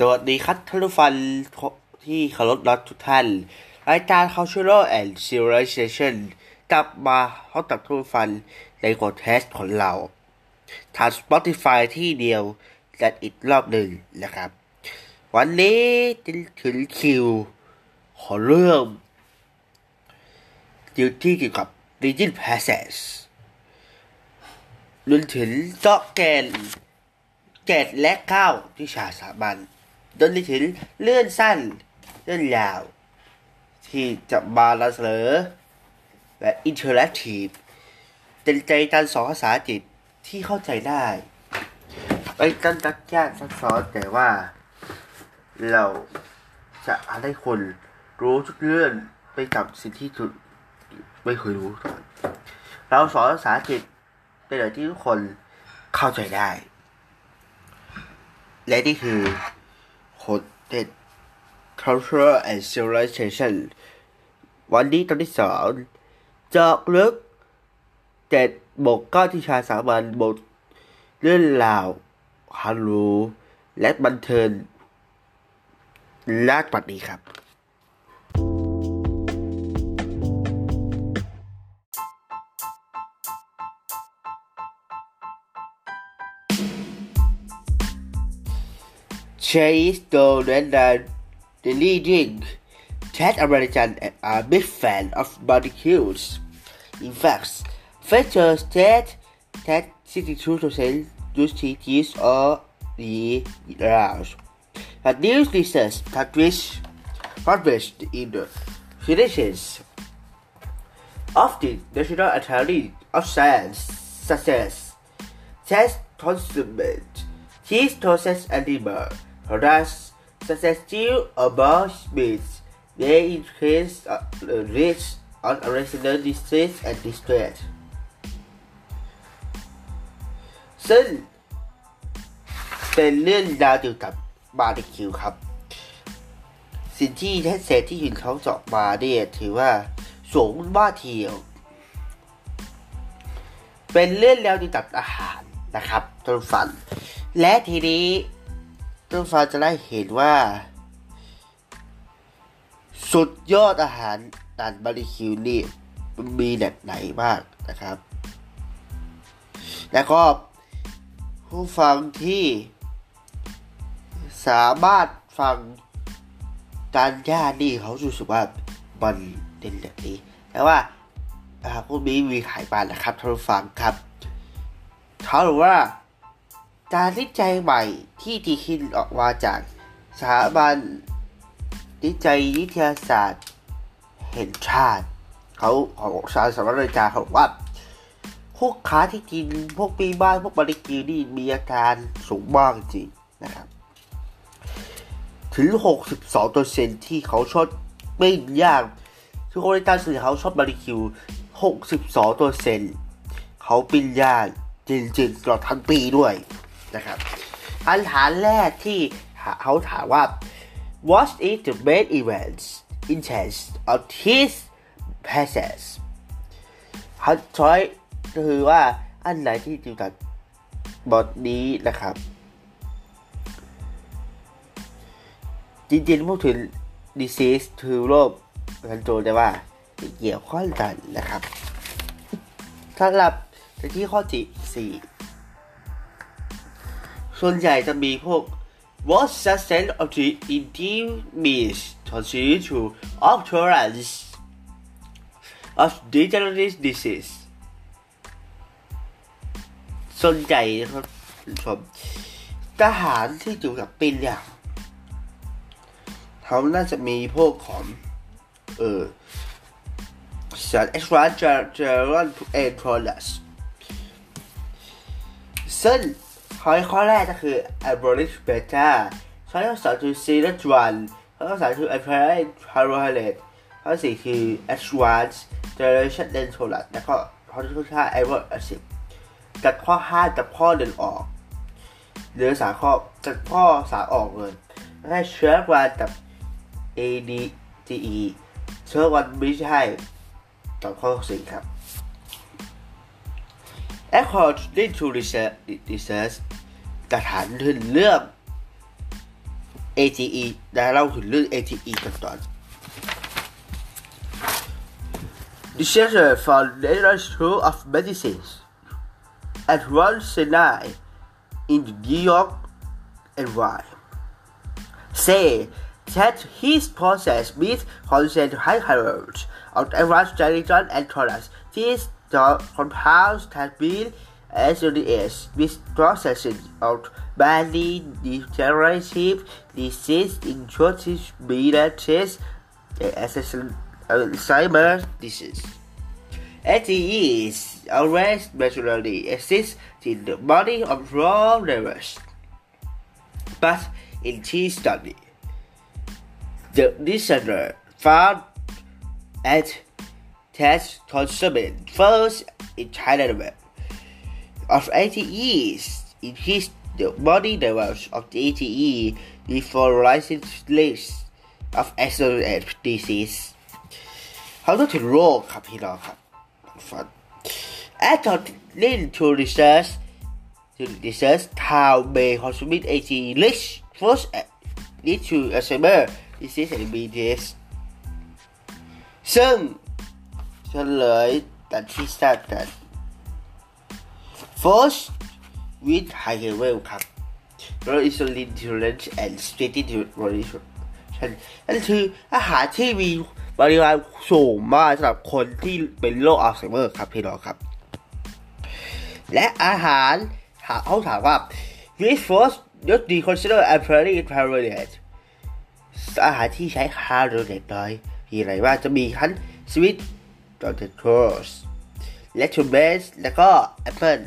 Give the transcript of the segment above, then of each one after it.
สวัสดีครับท่านผู้ฟังที่เคารพรักทุกท่าน รายการ Cultural and Civilization กลับมาพบกับท่านผู้ฟังในกดเทสของเรา ทาง Spotify ที่เดียวกันอีกรอบหนึ่งนะครับ วันนี้ถึงคิว ของเรื่องที่เกี่ยวกับ Region Passage รวมถึงเจาะแกนเจ็ดและเก้าที่ชาสาบัน จนถึงเลื่อนสั้นเลื่อนยาว ที่จะมาละเสนอและอินเทอร์แอคทีฟเป็นใจการสอนภาษาจิตที่เข้าใจได้ไม่ต้งตักยากซับซ้อนแต่ว่า เราจะให้คนรู้ทุกเรื่องไปกับสิ่งที่ทุกไม่เคยรู้ก่อนเราสอนภาษาจิตเป็นอะไรที่ทุกคนเข้าใจได้ และนี่คือ คนเด็ด culture and civilization วันนี้ตอนที่สองจอกลึกเจ็ดบกก้าที่ชาสามัญบทเรื่องราวฮัลโหลและบันเทิงและปัดนี้ครับ Chase though that the leading Ted American are big fan of barbecues. In fact, features Ted Ted 62% use or the rouse. But news research published published in the Physicians of the National Academy of Science success test consummate cheese processed animal products such as steel or ball meats may increase the risk of original distress and distress ซึ่งเป็นเรื่องราวเกี่ยวกับบาร์บีคิวครับ สิ่งที่แท้เศษที่หินเขาเจาะมาเนี่ยถือว่าสูงมากทียว เป็นเรื่องราวเกี่ยวกับอาหารนะครับทุกฝัน และทีนี้ ทุกฝันจะได้เห็นว่า สุดยอดอาหารด่านบาร์บีคิวนี่มีแบบไหนบ้างนะครับ แล้วก็ผู้ฟังที่ สามารถฟังการย่านี่เขารู้สึกว่ามันเด่นแบบนี้แต่ว่าพวกนี้มีขายบ้านนะครับท่านผู้ฟังครับเขาบอกว่า การวิจัยใหม่ที่ทีคินออกมาจากสถาบันวิจัยวิทยาศาสตร์แห่งชาติ เขาของสารสารวิจารเขาว่า พวกค้าที่กินพวกปีบ้านพวกบริกิวนี่มีอาการสูงมากจริงนะครับ ถึง 62ตัวเซนที่เขาชอบไม่ย่างคือคนในการสื่อเขาชอบบาริคิว 62ตัวเซนเขาปิ้งย่างจริงๆตลอดทั้งปีด้วย นะครับอันถามแรกที่เขาถามว่า What is the main events interest of his passes เขาช้อยก็คือว่าอันไหนที่เกี่ยวกับบทนี้นะครับ จริงๆพูดถึง disease คือโรคกันโจได้ว่าเกี่ยวข้องกันนะครับสำหรับที่ข้อที่สี่ ส่วนใหญ่จะมีพวก what substance of the intimacy contribute to occurrence of degenerative disease ส่วนใหญ่นะครับชมทหารที่อยู่กับปินเนี่ยเขาน่าจะมีพวกของ เออสาร extra german and products ซึ่ง ข้อข้อแรกก็คือ abolish beta ข้อที่สองคือ c e r a t one ข้อที่สามคือ apparent carbohydrate ข้อที่สี่คือ advanced generation and product แล้วก็ข้อที่ห้า amino acid จัดข้อห้าจัดข้อเดินออกเหลือสาข้อจัดข้อสาออกเลยให้เชื้อวันกับ A D G E เชื้อวันไม่ใช่ต่อข้อสี่ครับ According to research, research กระฐานถึงเรื่อง ATE และเล่าถึงเรื่อง ATE กันก่อน The Center for the School of Medicine at Mount Sinai in New York NY say that his process meets consent high levels of advanced gelatin and tolerance. these compounds has been associated with processes of badly degenerative disease including diabetes and Alzheimer's disease. ATE is always naturally exists in the body of raw levels. But in this study, the listener found at test consumed first in China of ATEs in his the body levels of the ATE before rising list of associated disease เขาต้องถึงโรคครับพี่น้องครับฟัง According to research to research how may consuming AT rich first lead to Alzheimer disease and diabetes ซึ่งเ ฉลยตัดที่ทราบกัน First with high level ครับแล้ว insulin tolerance and statin tolerance นั่นคืออาหารที่มีปริมาณสูงมากสำหรับคนที่เป็นโรคอัลไซเมอร์ครับพี่น้องครับ และอาหารเขาถามว่า which first not be considered a very prevalent อาหารที่ใช้คาร์โบไฮเดรตน้อยมีอะไรบ้างจะมีทั้งสวิต ดอทโครสและทูเบสแล้วก็แอปเปิล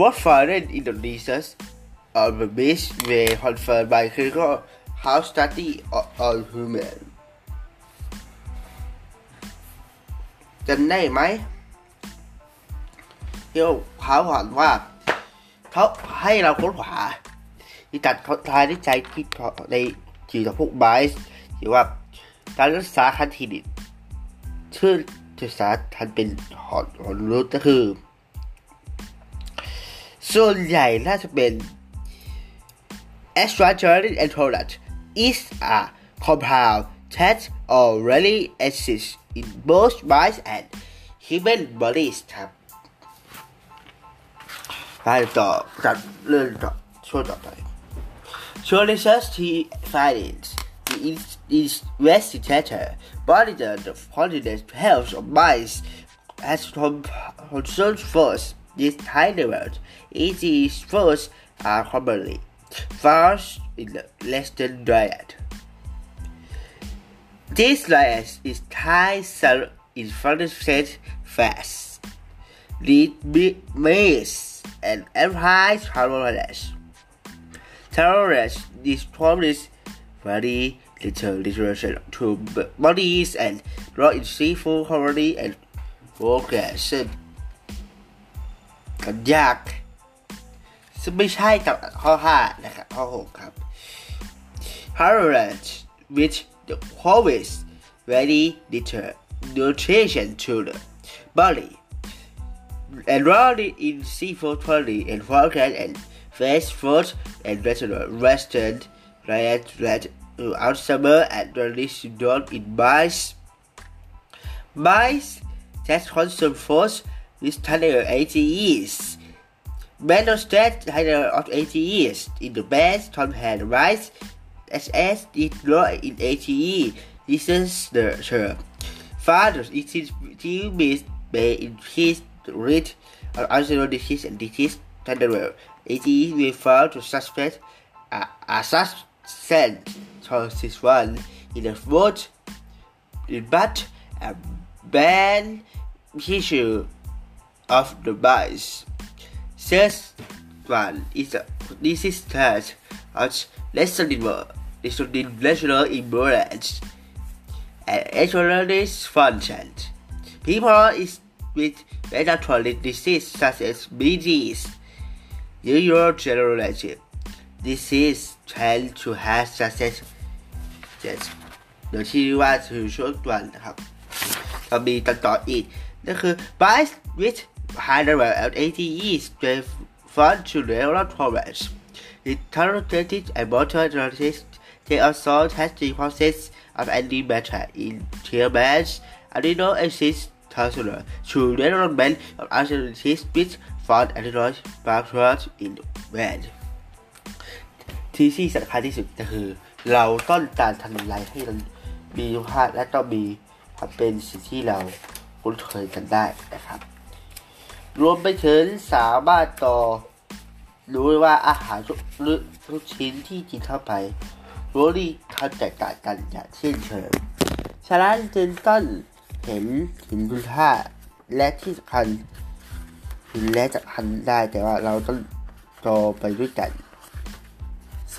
What foreign Indonesia on the beach may confirm by clinical house study on human จำได้ไหมที่เขาถามว่า เขาให้เราค้นหาที่ตัดเขาทายในใจที่ในจีกับพวกไบส์หรือว่าการรักษาคันทีนิด ชื่อศึกษาทันเป็นหอนหอนรู้ก็คือ ส่วนใหญ่น่าจะเป็น estradiol and tolerant is a compound that already exists in both mice and human bodies ครับไปต่อจัดเรื่องต่อช่วงต่อไป So research findings the investigator monitored the continuous health of mice as concerns first these tiny levels ET's first are commonly found in the Western diet. This diet is high in fermented fats, lead maize, and high carbohydrates. Tolerance is promised very little nutrition to bodies and raw in seafood, harmony, and progression. กันยาก ซึ่งไม่ใช่กับข้อ 5 นะครับ ข้อ 6 ครับ Tolerance which the always very little nutrition to the body and rarely in seafood, poultry, and forecast and fast food and restaurant, western diet that out summer and release syndrome in mice. Mice that consume foods with tender ATEs. Menostat titer of ATEs in the best compared rice as as it grow in ATE. This is the term. Fathers, it is still may increase the rate of Alzheimer's disease and disease tender ATE refer to suspect a, a substance toxic one in the food, but a bad tissue of the mice. Says one is a that of lessening national imbalance and extraordinary function. People is with metabolic disease such as BDs, neurodegenerative disease tend to have success โดยที่ว่าถือช่วงตัวนนะครับเรามีตันต่ออีกนั่นคือ bias with high level of ATE fund to neural tolerance Intelligent and motor analysis, they also test the process of any matter in TMS. Adeno exists transfer to development of analysis with font analysis backwards in man ที่ที่สำคัญที่สุดก็คือ เราต้องการทำลายให้มันมีคุณภาและต้องมีความเป็นสิ่งที่เราคุ้นเคยกันได้นะครับ รวมไปถึงสามารถต่อรู้ว่าอาหารทุกทุกชิ้นที่กินเข้าไปรู้ดีทำแตกต่างกันอย่างเช่นเชิงฉะนั้นจึงต้องเห็นถึงคุณค่าและที่สำคัญและจะทันได้แต่ว่าเราต้องโตไปด้วยกัน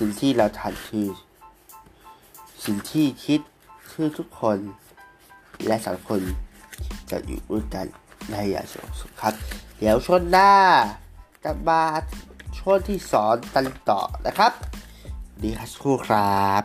สิ่งที่เราทันคือ สิ่งที่คิดคือทุกคนและสังคมจะอยู่ด้วยกันในอย่างสงบสุขครับ เดี๋ยวช่วงหน้าจะมาช่วงที่สอนกันต่อนะครับ ดีครับครูครับ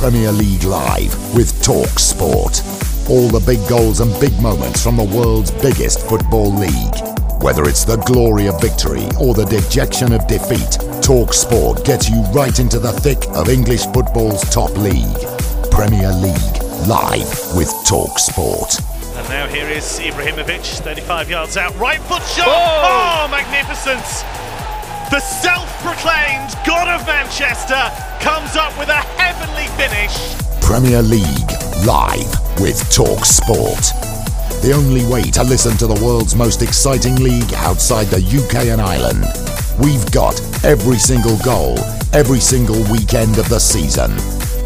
Premier League Live with Talk Sport. All the big goals and big moments from the world's biggest football league. Whether it's the glory of victory or the dejection of defeat, Talk Sport gets you right into the thick of English football's top league. Premier League Live with Talk Sport. And now here is Ibrahimovic, 35 yards out, right foot shot. Oh, magnificence! The self-proclaimed God of Manchester comes up with a heavenly finish. Premier League Live with Talk Sport. The only way to listen to the world's most exciting league outside the UK and Ireland. We've got every single goal, every single weekend of the season.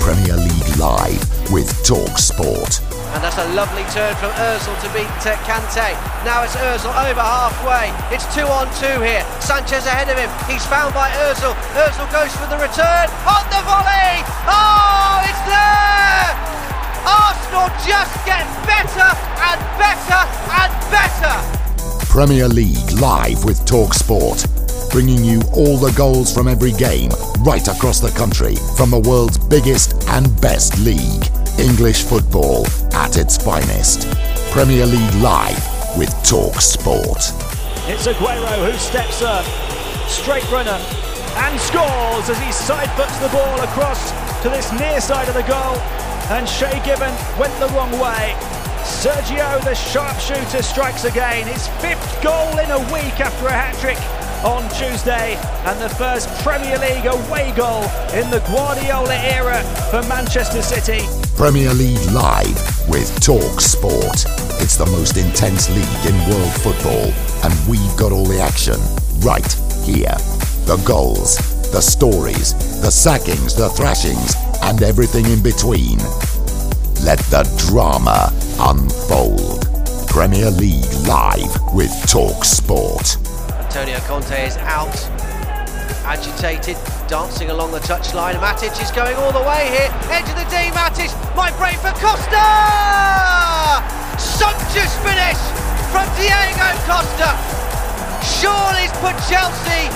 Premier League Live with Talk Sport. And that's a lovely turn from Ozil to beat Kante. Now it's Ozil over halfway. It's two on two here. Sanchez ahead of him. He's found by Ozil. Ozil goes for the return. On the volley! Oh, it's there! Arsenal just get better and better and better. Premier League live with Talk Sport, bringing you all the goals from every game right across the country from the world's biggest and best league. English football at its finest. Premier League live with Talk Sport. It's Aguero who steps up, straight runner, and scores as he side foots the ball across to this near side of the goal. And Shea Gibbon went the wrong way. Sergio, the sharpshooter, strikes again. His fifth goal in a week after a hat trick on Tuesday, and the first Premier League away goal in the Guardiola era for Manchester City. Premier League live with Talk Sport. It's the most intense league in world football, and we've got all the action right here. The goals, the stories, the sackings, the thrashings, and everything in between. Let the drama unfold. Premier League live with Talk Sport. Antonio Conte is out, agitated, dancing along the touchline. Matic is going all the way here. Edge of the D, Matic might break for Costa! Sumptuous finish from Diego Costa. Surely's put Chelsea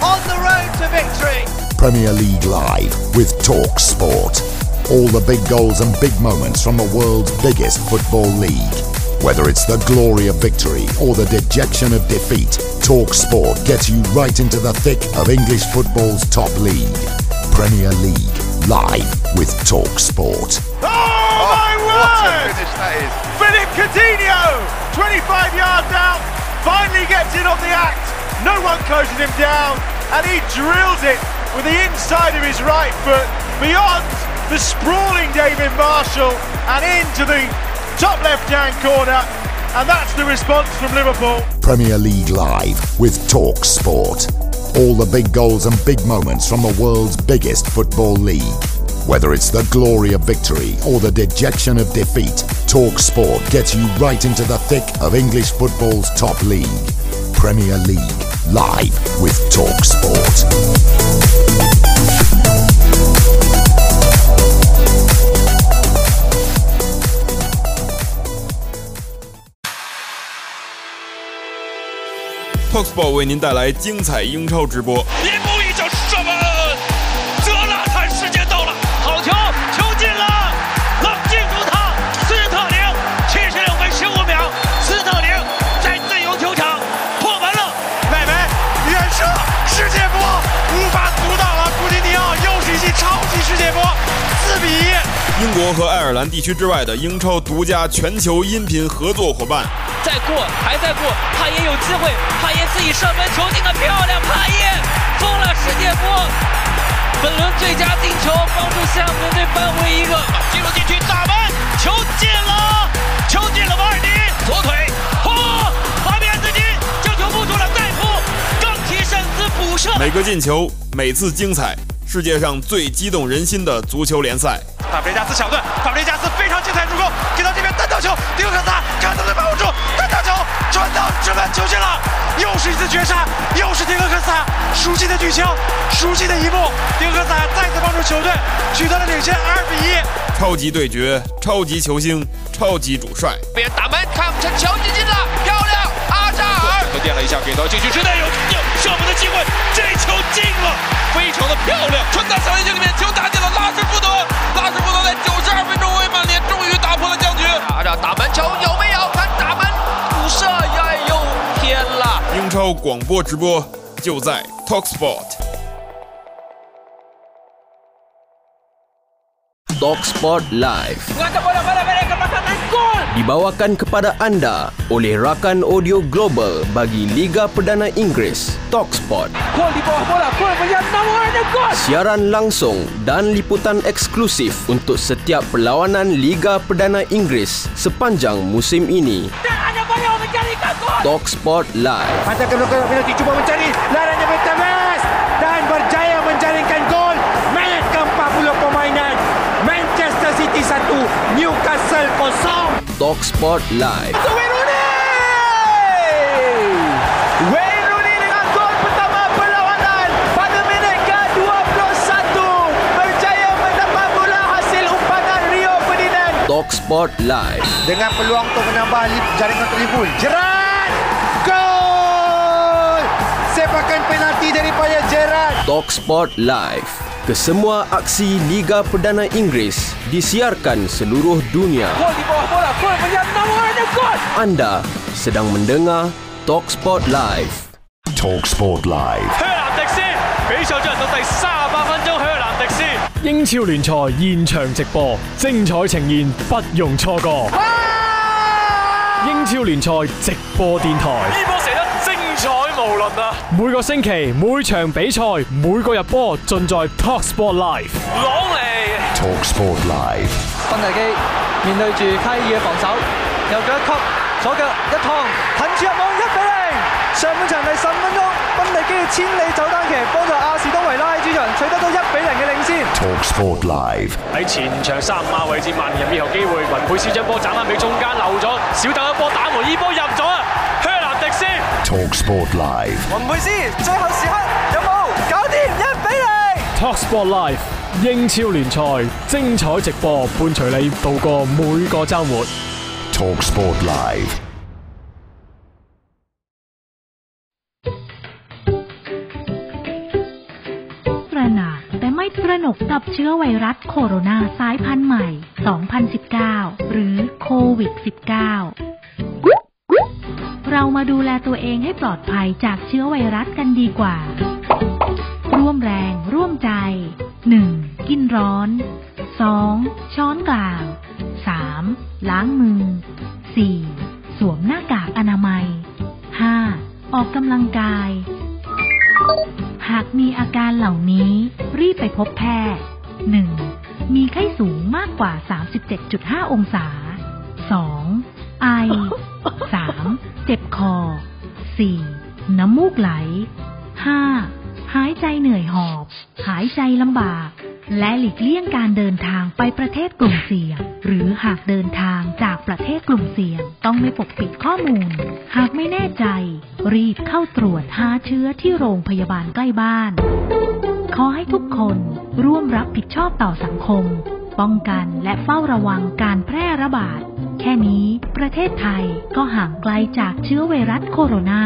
on the road to victory. Premier League Live with Talk Sport. All the big goals and big moments from the world's biggest football league. Whether it's the glory of victory or the dejection of defeat, Talk Sport gets you right into the thick of English football's top league. Premier League Live with Talk Sport. Oh, my word! What a finish that is. Philip Coutinho, 25 yards out, finally gets in on the act. No one closing him down, and he drills it with the inside of his right foot beyond the sprawling David Marshall and into the top left-hand corner. And that's the response from Liverpool. Premier League Live with Talk Sport. All the big goals and big moments from the world's biggest football league. Whether it's the glory of victory or the dejection of defeat, Talk Sport gets you right into the thick of English football's top league. Premier League Live with Talk Sport. Foxball 为您带来精彩英超直播。林姆一脚射门，泽拉坦时间到了，好球，球进了，冷静住他，斯特林，七十六分十五秒，斯特林在自由球场破门了，外围远射，世界波无法阻挡了，古蒂尼奥又是一记超级世界波，四比一。英国和爱尔兰地区之外的英超独家全球音频合作伙伴。再过，还在过，帕耶有机会，帕耶自己射门，球进的漂亮，帕耶封了世界波，本轮最佳进球，帮助厦门队扳回一个，进入禁区打门，球进了，球进了，瓦尔迪左腿，嚯，法比安自己将球扑出了再扑，钢铁圣子补射，每个进球，每次精彩。世界上最激动人心的足球联赛。法布雷加斯抢断，法布雷加斯非常精彩助攻，给到这边单刀球，丢克萨看到了把握住，传到直门球进了，又是一次绝杀，又是迪克萨熟悉的举球，熟悉的一幕，迪克萨再次帮助球队取得了领先二比一。超级对决，超级球星，超级主帅。别打门，看不成球进进了，漂亮，阿扎尔。垫了一下，给到禁区之内有有射门的机会，这球进了，非常的漂亮，传到小禁区里面，球打进了拉什福德，拉什福德在九十二分钟为曼联终于打破了僵局。阿扎打门球有没有？看打门，补射，哎呦天啦！英超广播直播就在 Talksport。Talksport Live Pada dibawakan kepada anda oleh rakan audio global bagi Liga Perdana Inggeris Talksport. Gol di bawah bola, gol nomor ada gol. Siaran langsung dan liputan eksklusif untuk setiap perlawanan Liga Perdana Inggeris sepanjang musim ini. Dan ada banyak mencarikan gol. Talksport Live. Hantarkan ke penalti cuba mencari laranya Talksport Live. Wayne Rooney! Wayne Rooney dengan gol pertama perlawanan pada minit ke-21 berjaya mendapat bola hasil umpanan Rio Ferdinand Talksport Live. dengan peluang untuk menambah jaringan Liverpool. Gerrard! Gol! Sepakan penalti daripada Gerrard. Talksport Live. Kesemua aksi Liga Perdana Inggeris disiarkan seluruh dunia. Gol di bawah bola, 您正在收听 TalkSport Live。TalkSport Live。南迪斯，比赛进行到第三十八分钟，许南迪斯。英超联赛现场直播，精彩呈现，不容错过。英超联赛直播电台。呢波射得精彩无伦啊！每个星期，每场比赛，每个入波，尽在 TalkSport Live。朗尼 Talksport Live. 芬尼基面對住卡爾嘅防守，右腳一曲，左腳一趟，近住入網一比零。上半場第十五分鐘，芬尼基嘅千里走單騎幫助亞士東維拉喺主場取得到一比零嘅領先。Talksport Live. 喺前場三五碼位置萬人滅球機會，雲佩斯將波斬翻俾中間漏咗，小豆一波打門，呢波入咗啊！香蘭迪斯 Talksport Live. 雲佩斯最後時刻有冇搞掂一比零？Talksport Live 英超联赛精彩直播，伴随你度过每个周末。 Talksport Live. ตระหนักแต่ไม่ตระหนกกับเชื้อไวรัสโคโรนาสายพันธุ์ใหม่ 2019 หรือโควิด -19 เรามาดูแลตัวเองให้ปลอดภัยจากเชื้อไวรัสกันดีกว่า ร่วมแรงร่วมใจ 1. กินร้อน 2. ช้อนกลาง 3. ล้างมือ 4. สวมหน้ากากอนามัย 5. ออกกำลังกาย หากมีอาการเหล่านี้ รีบไปพบแพทย์ 1. มีไข้สูงมากกว่า 37.5 องศา 2. ไอ 3. เจ็บคอ 4. น้ำมูกไหล 5. หายใจเหนื่อยหอบ หายใจลำบาก และหลีกเลี่ยงการเดินทางไปประเทศกลุ่มเสี่ยง หรือหากเดินทางจากประเทศกลุ่มเสี่ยง ต้องไม่ปกปิดข้อมูล หากไม่แน่ใจ รีบเข้าตรวจหาเชื้อที่โรงพยาบาลใกล้บ้าน ขอให้ทุกคนร่วมรับผิดชอบต่อสังคม ป้องกันและเฝ้าระวังการแพร่ระบาด แค่นี้ประเทศไทยก็ห่างไกลจากเชื้อไวรัสโคโรนา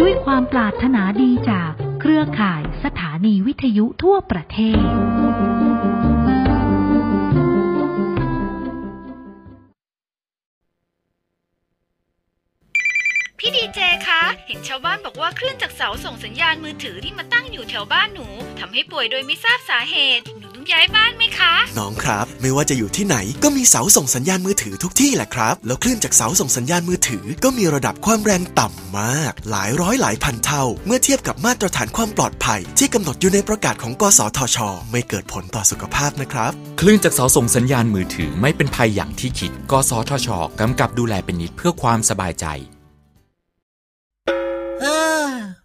ด้วยความปรารถนาดีจาก เครือข่ายสถานีวิทยุทั่วประเทศ เห็นชาวบ้านบอกว่าคลื่นจากเสาส่งสัญญาณมือถือที่มาตั้งอยู่แถวบ้านหนูทำให้ป่วยโดยไม่ทราบสาเหตุ หนูต้องย้ายบ้านไหมคะ น้องครับ ไม่ว่าจะอยู่ที่ไหนก็มีเสาส่งสัญญาณมือถือทุกที่แหละครับ แล้วคลื่นจากเสาส่งสัญญาณมือถือ ก็มีระดับความแรงต่ำมาก หลายร้อยหลายพันเท่า เมื่อเทียบกับมาตรฐานความปลอดภัย ที่กำหนดอยู่ในประกาศของกสทช ไม่เกิดผลต่อสุขภาพนะครับ คลื่นจากเสาส่งสัญญาณมือถือไม่เป็นภัยอย่างที่คิด กสทชกำกับดูแลเป็นนิดเพื่อความสบายใจ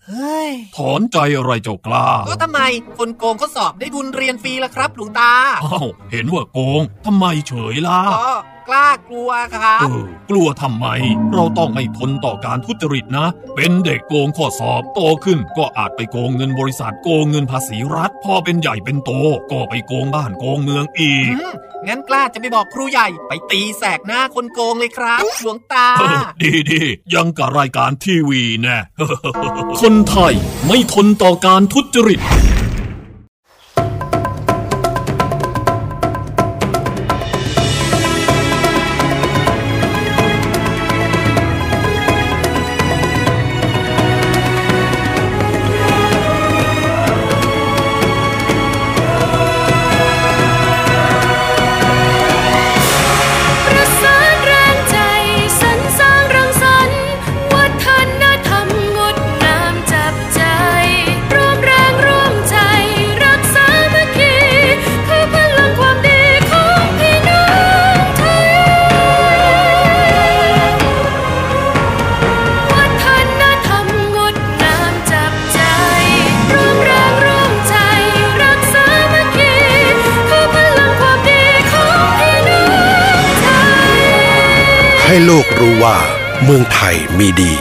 เฮ้ยถอนใจอะไรเจ้ากล้าก็ทำไมคนโกงเขาสอบได้ทุนเรียนฟรีละครับ หลวงตาอ้าวเห็นว่าโกงทำไมเฉยล่ะก็กล้ากลัวครับเออกลัวทำไม เราต้องไม่ทนต่อการทุจริตนะ เป็นเด็กโกงข้อสอบโตขึ้น ก็อาจไปโกงเงินบริษัทโกงเงินภาษีรัฐ พอเป็นใหญ่เป็นโต ก็ไปโกงบ้านโกงเมืองอีกอืม งั้นกล้าจะไปบอกครูใหญ่ไปตีแสกหน้าคนโกงเลยครับหลวงตา ดีดียังกับรายการทีวีแน่คนไทยไม่ทนต่อการทุจริต มืองไทยมีดี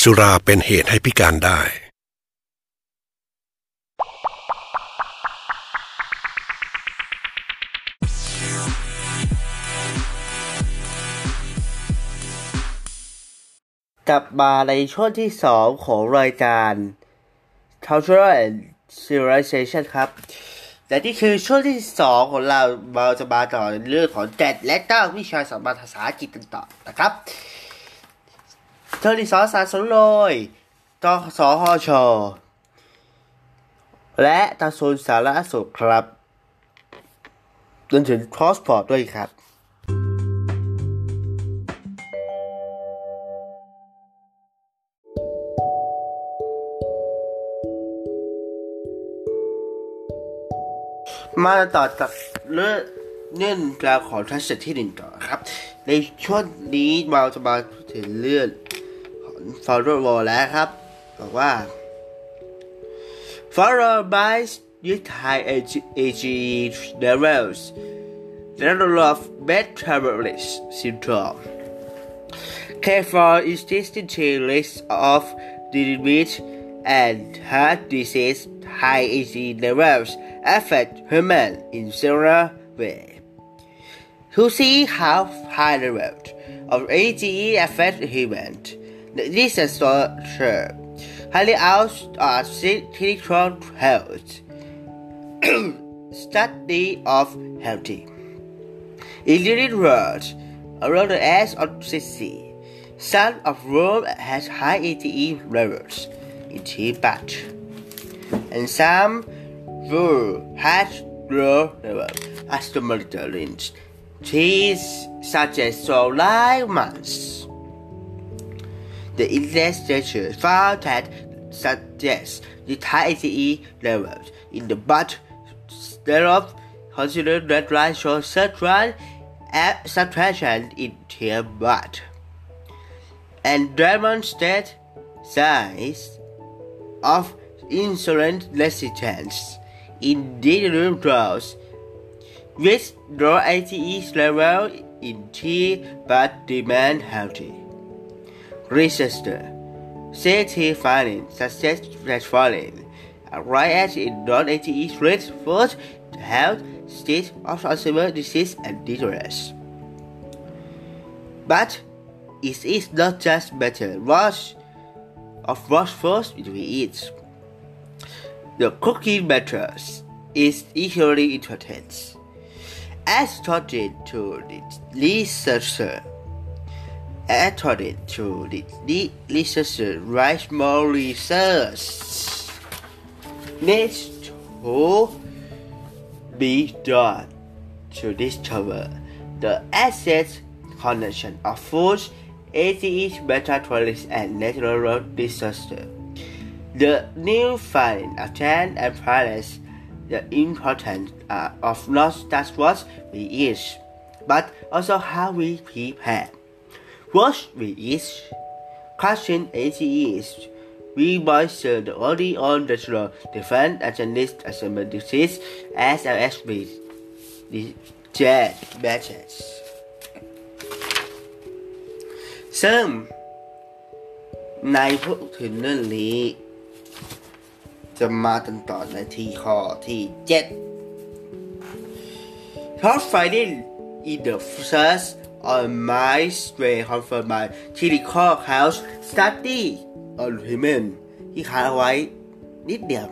สุราเป็นเหตุให้พิการได้ กลับมาในช่วงที่สองของรายการ Cultural and Civilization ครับ แต่นี่คือช่วงที่สองของเราเราจะมาต่อเรื่องของแดดและเจ้าวิชาสามัญภาษาอังกฤษกันต่อนะครับช่วงที่สองสารสนโลยตสหช และตาโซนสารสุขครับรวมถึงครอสพอร์ตด้วยครับ มาต่อจากเรื่องเรื่องราวของทัศน์ที่หนึ่งต่อครับ ในช่วงนี้เราจะมาพูดถึงเรื่องของฟอร์เรอร์แล้วครับ บอกว่า Followed by with high AGE levels, the level of metabolism syndrome. Careful is distinct list of diabetes and heart disease high AGE levels affect humans in similar way. To see how high levels of AGE affect humans, the researcher highly out of clinical health. Study of healthy. In the world, around the age of 60, some of Rome has high ATE levels. In tea but and some the monitoring cheese such as so nine months. The investigation found that suggests the ATE levels in the blood thereof considered red line shows certain subtraction in their blood and demonstrate signs of insulin resistance in individuals with low ATE level in tea but demand healthy. Researcher CT findings suggest that following rise in non-ATE rates first health state of Alzheimer's disease and distress. But it is not just matter what of what first we eat. The cooking method is equally important. As taught to the researcher, according to the, researcher right more research needs to be done to discover the asset connection of foods, ATEs, metabolics, and natural disaster. The new finding attend and balance the importance uh, of not just what we eat, but also how we prepare. What we eat. Question 80 is we measure the body on natural defense against asthmatic disease as well as with the jet matches. ซึ่งในพูดถึงเรื่องนี้ จะมากันต่อในที่ข้อที่7 Top finding in the first on my stray confirmed by clinical health study on women ที่ค้างไว้นิดเดียว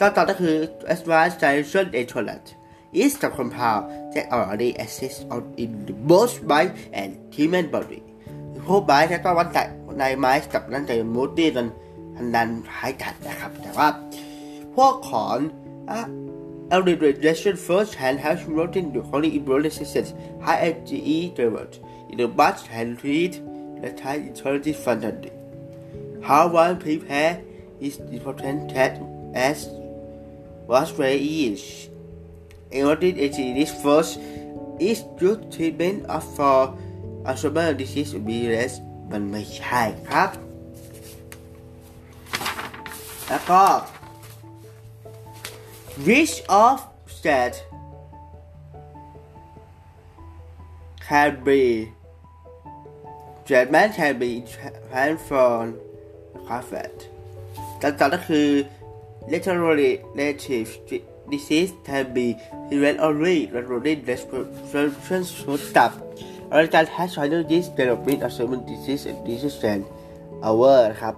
ตอนต่อก็คือ advanced digestion intolerance is the compound that already exists on in both mice and human body พวกไม้ที่ต้องวัดจากในไม้กับนั่นใจมูดดี้นั้น พันดันคล้ายกันนะครับ แต่ว่าพวกของอะ Early digestion first hand has protein the holy immune resistance high IgE levels in the blood and treat the type integrity fundamentally. How one prepare is important that as was very easy. Early digestion first is good treatment of for Alzheimer's disease BLS มันไม่ใช่ครับ แล้วก็ which of that can be treatment can be transformed นะครับแฟตต่อก็คือ literally relative disease can be prevented only regularly resolution should stop American has China this development of certain disease and disease and our ครับ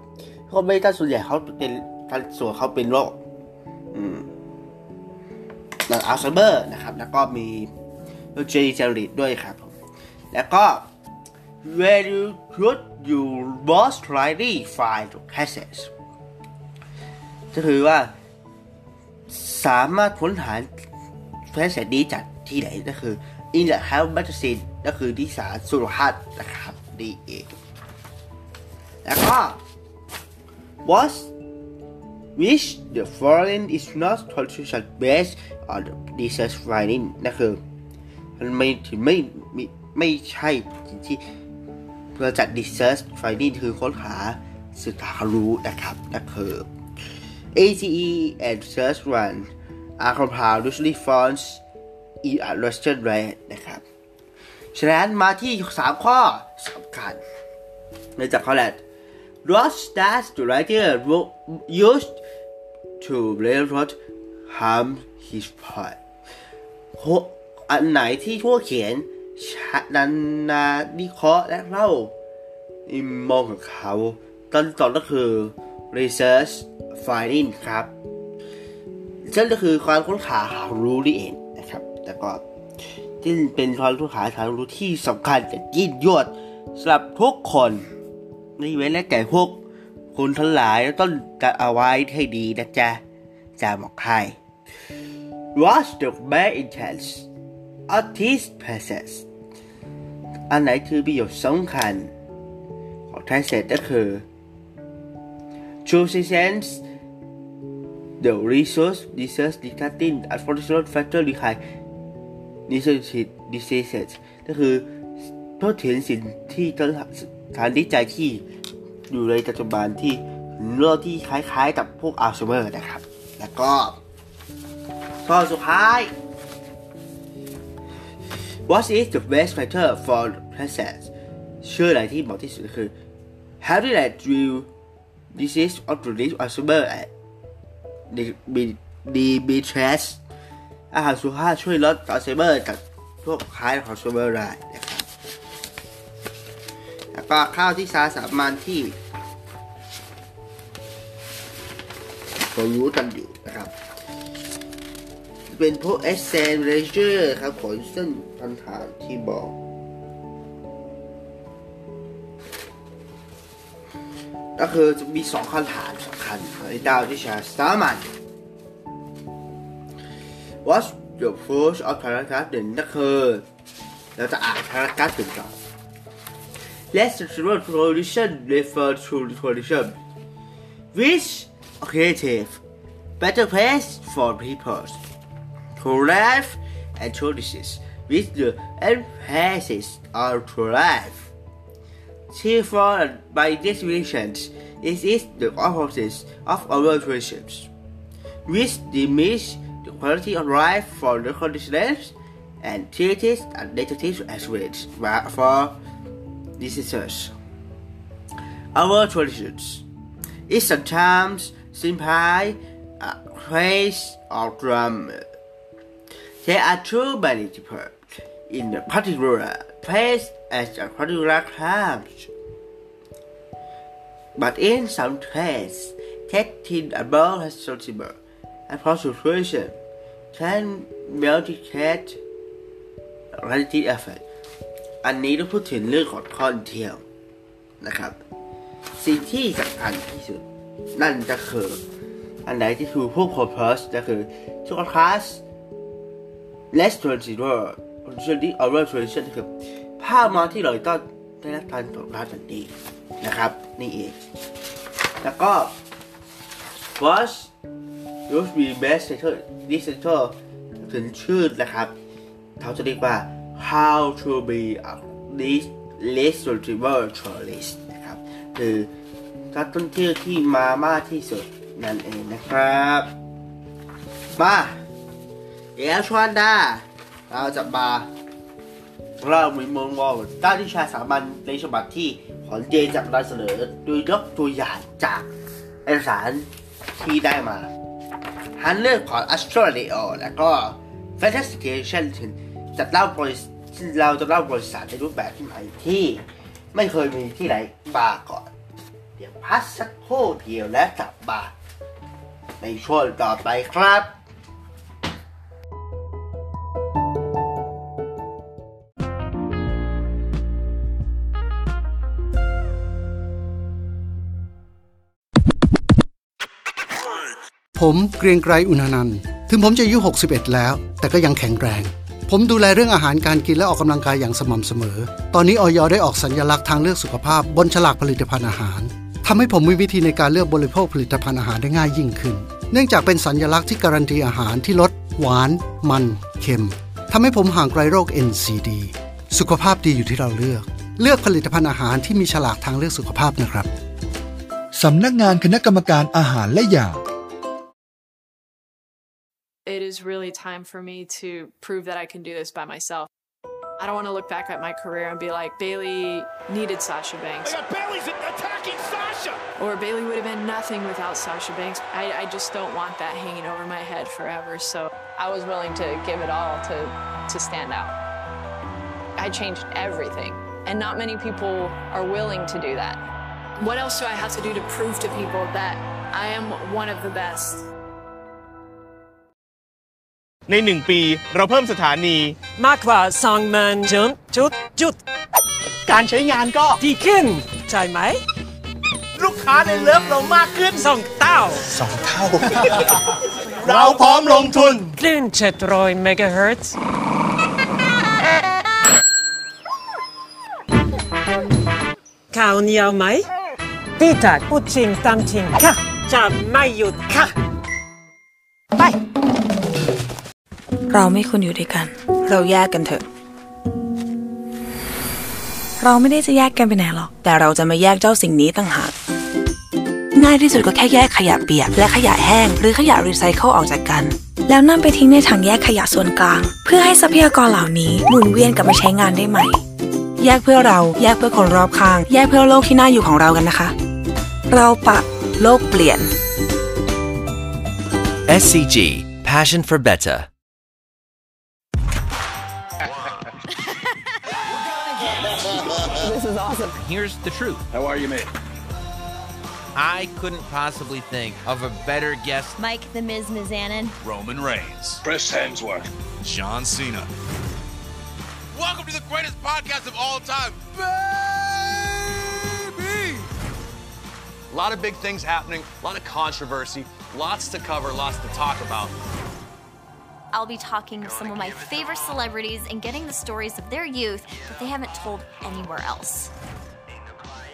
เพราะไม่ต้าส่วนใหญ่เขาเป็น กาส่วนเขาเป็นโรคอืมอัลไซเมอร์นะครับ แล้วก็มีโรคเจนิจาริตด้วยครับ แล้วก็ where you should you most likely find cases ก็คือว่าสามารถค้นหาแพทย์นี้จากที่ไหนก็คือ in the health medicine ก็คือที่สารสุขภาพนะครับดีเองแล้วก็ what which the foreign is not constitution based on the research finding นั่นคือมันไม่ถึงไม่ไม่ไม่ใช่ที่เพื่อจัด research finding คือค้นหาศึกษารู้นะครับนั่นคือ ATE and search run are compound usually forms in a Western rate นะครับฉะนั้นมาที่ 3 ข้อสำคัญเนื่องจากข้อแรก What does the writer used to railroad harm his point อันไหนที่ผู้เขียนนันนาวิเคราะห์และเล่าอิมมองของเขาตอนต่อก็คือ research finding ครับซึ่งก็คือความค้นหาหารู้นี่เองนะครับ แต่ก็ที่เป็นความค้นหาหารู้ที่สำคัญแต่ยิ่งยวดสำหรับทุกคนในเว้นและแต่พวก คุณทั้งหลายต้องจะเอาไว้ให้ดีนะจ๊ะจะบอกให้ What's the main intent of this process อันไหนคือประโยชน์สำคัญ ของท r เ n ก็คือ True sense the resource research regarding unfortunate factor behind disease diseases ก็คือเพูดถึงสิ่งที่สถานวิจัยที่ อยู่ในปัจจุบันที่โรคที่คล้ายๆ กับพวกอัลไซเมอร์นะครับ แล้วก็ข้อสุดท้าย What is the best factor for process ชื่ออะไรที่เหมาะที่สุดคือ How did I drill disease of the disease Alzheimer and the the b t r e s อาหารสุขภาพช่วยลดอัลไซเมอร์กับพวกคล้ายของอัลไซเมอร์ได้นะ แล้วก็ข้าวที่ซาสามัญที่เรารู้กันอยู่นะครับ เป็นพวก e s s e n r a g e r ครับขนเส้นพันฐานที่บอกก็คือจะมีสองคำถามสำคัญในดาวที่ชาสามัญ What's your first of paragraph หนึ่งก็คือเราจะอ่าน paragraph หนึ่งก่อน Let's tradition refer to tradition which creative better place for people to live and choices with the emphasis on to life. Therefore, by definition, it is the opposite of our traditions, which diminish the quality of life for the conditions and treaties and negative aspects for diseases. Our traditions is sometimes simply a uh, praise or drama. There are too many people in a particular place at a particular time. But in some cases, getting above a sensible and prostitution can multiplicate reality effect อันนี้ต้องพูดถึงเรื่องของท่อนเที่ยวนะครับ สิ่งที่สำคัญที่สุด นั่นจะคือ อันไหนที่คือพวก purpose ก็คือทุกคลาส less consider conditioning over tradition คือภาพมาที่เราต้องได้รับการตอบรับทันทีนะครับ นี่เอง แล้วก็ first use be best center this center ถึงชื่อนะครับ เขาจะเรียกว่า how to be a less less retriever tourist นะครับคือการท่องเที่ยวที่มามากที่สุดนั่นเองนะครับมาเดี๋ยวชวนดาเราจะมาเรามีมองว่าด้านที่ชาสามัญในฉบับที่ขอนเจจากนำเสนอโดยยกตัวอย่างจากเอกสารที่ได้มาฮันเรื่องของ Australia แล้วก็ Fantastication จัดเล่าบริษั เราจะเล่าบริษัทในรูปแบบที่ใหม่ที่ไม่เคยมีที่ไหนมาก่อน เดี๋ยวพักสักครู่เดียวและกลับมาในช่วงต่อไปครับผมเกรียงไกรอุณานันท์ ถึงผมจะอายุ 61 แล้ว แต่ก็ยังแข็งแรง ผมดูแลเรื่องอาหารการกินและออกกำลังกายอย่างสม่ำเสมอ ตอนนี้ออยได้ออกสัญญลักษณ์ทางเลือกสุขภาพ บนฉลากผลิตภัณฑ์อาหารทำให้ผมมีวิธีในการเลือกบริโภคผลิตภัณฑ์อาหารได้ง่ายยิ่งขึ้น เนื่องจากเป็นสัญลักษณ์ที่การันตีอาหารที่ลดหวาน มันเค็มทำให้ผมห่างไกลโรค NCD สุขภาพดีอยู่ที่เราเลือก เลือกผลิตภัณฑ์อาหารที่มีฉลากทางเลือกสุขภาพนะครับสำนักงานคณะกรรมการอาหารและยา it is really time for me to prove that I can do this by myself. I don't want to look back at my career and be like, Bailey needed Sasha Banks. Oh, Bailey's attacking Sasha! Or Bailey would have been nothing without Sasha Banks. I, I just don't want that hanging over my head forever. So I was willing to give it all to, to stand out. I changed everything. And not many people are willing to do that. What else do I have to do to prove to people that I am one of the best? ในหนึ่งปี เราเพิ่มสถานี มากกว่าสองหมื่นจุดจุดจุดการใช้งานก็ดีขึ้นใช่ไหม ลูกค้าในเลิฟเรามากขึ้นสองเต้าสองเท่า เราพร้อมลงทุน คลื่นเจ็ดร้อยเมกะเฮิรตซ์ข่าวเหนียวไหมพี่ตัดพูดจริงตามจริงค่ะ จะไม่หยุดค่ะ เราไม่ควรอยู่ด้วยกัน เราแยกกันเถอะ เราไม่ได้จะแยกกันไปไหนหรอก แต่เราจะมาแยกเจ้าสิ่งนี้ต่างหาก ง่ายที่สุดก็แค่แยกขยะเปียก และขยะแห้ง หรือขยะรีไซเคิลออกจากกัน แล้วนำไปทิ้งในถังแยกขยะส่วนกลาง เพื่อให้ทรัพยากรเหล่านี้หมุนเวียนกลับมาใช้งานได้ใหม่ แยกเพื่อเรา แยกเพื่อคนรอบข้าง แยกเพื่อโลกที่น่าอยู่ของเรากันนะคะ เราปะโลกเปลี่ยน SCG Passion for Better Here's the truth. How are you, mate? I couldn't possibly think of a better guest. Mike the Miz Mizanin. Roman Reigns. Chris Hemsworth. John Cena. Welcome to the greatest podcast of all time, baby! A lot of big things happening, a lot of controversy, lots to cover, lots to talk about. I'll be talking to some of my favorite celebrities and getting the stories of their youth that they haven't told anywhere else.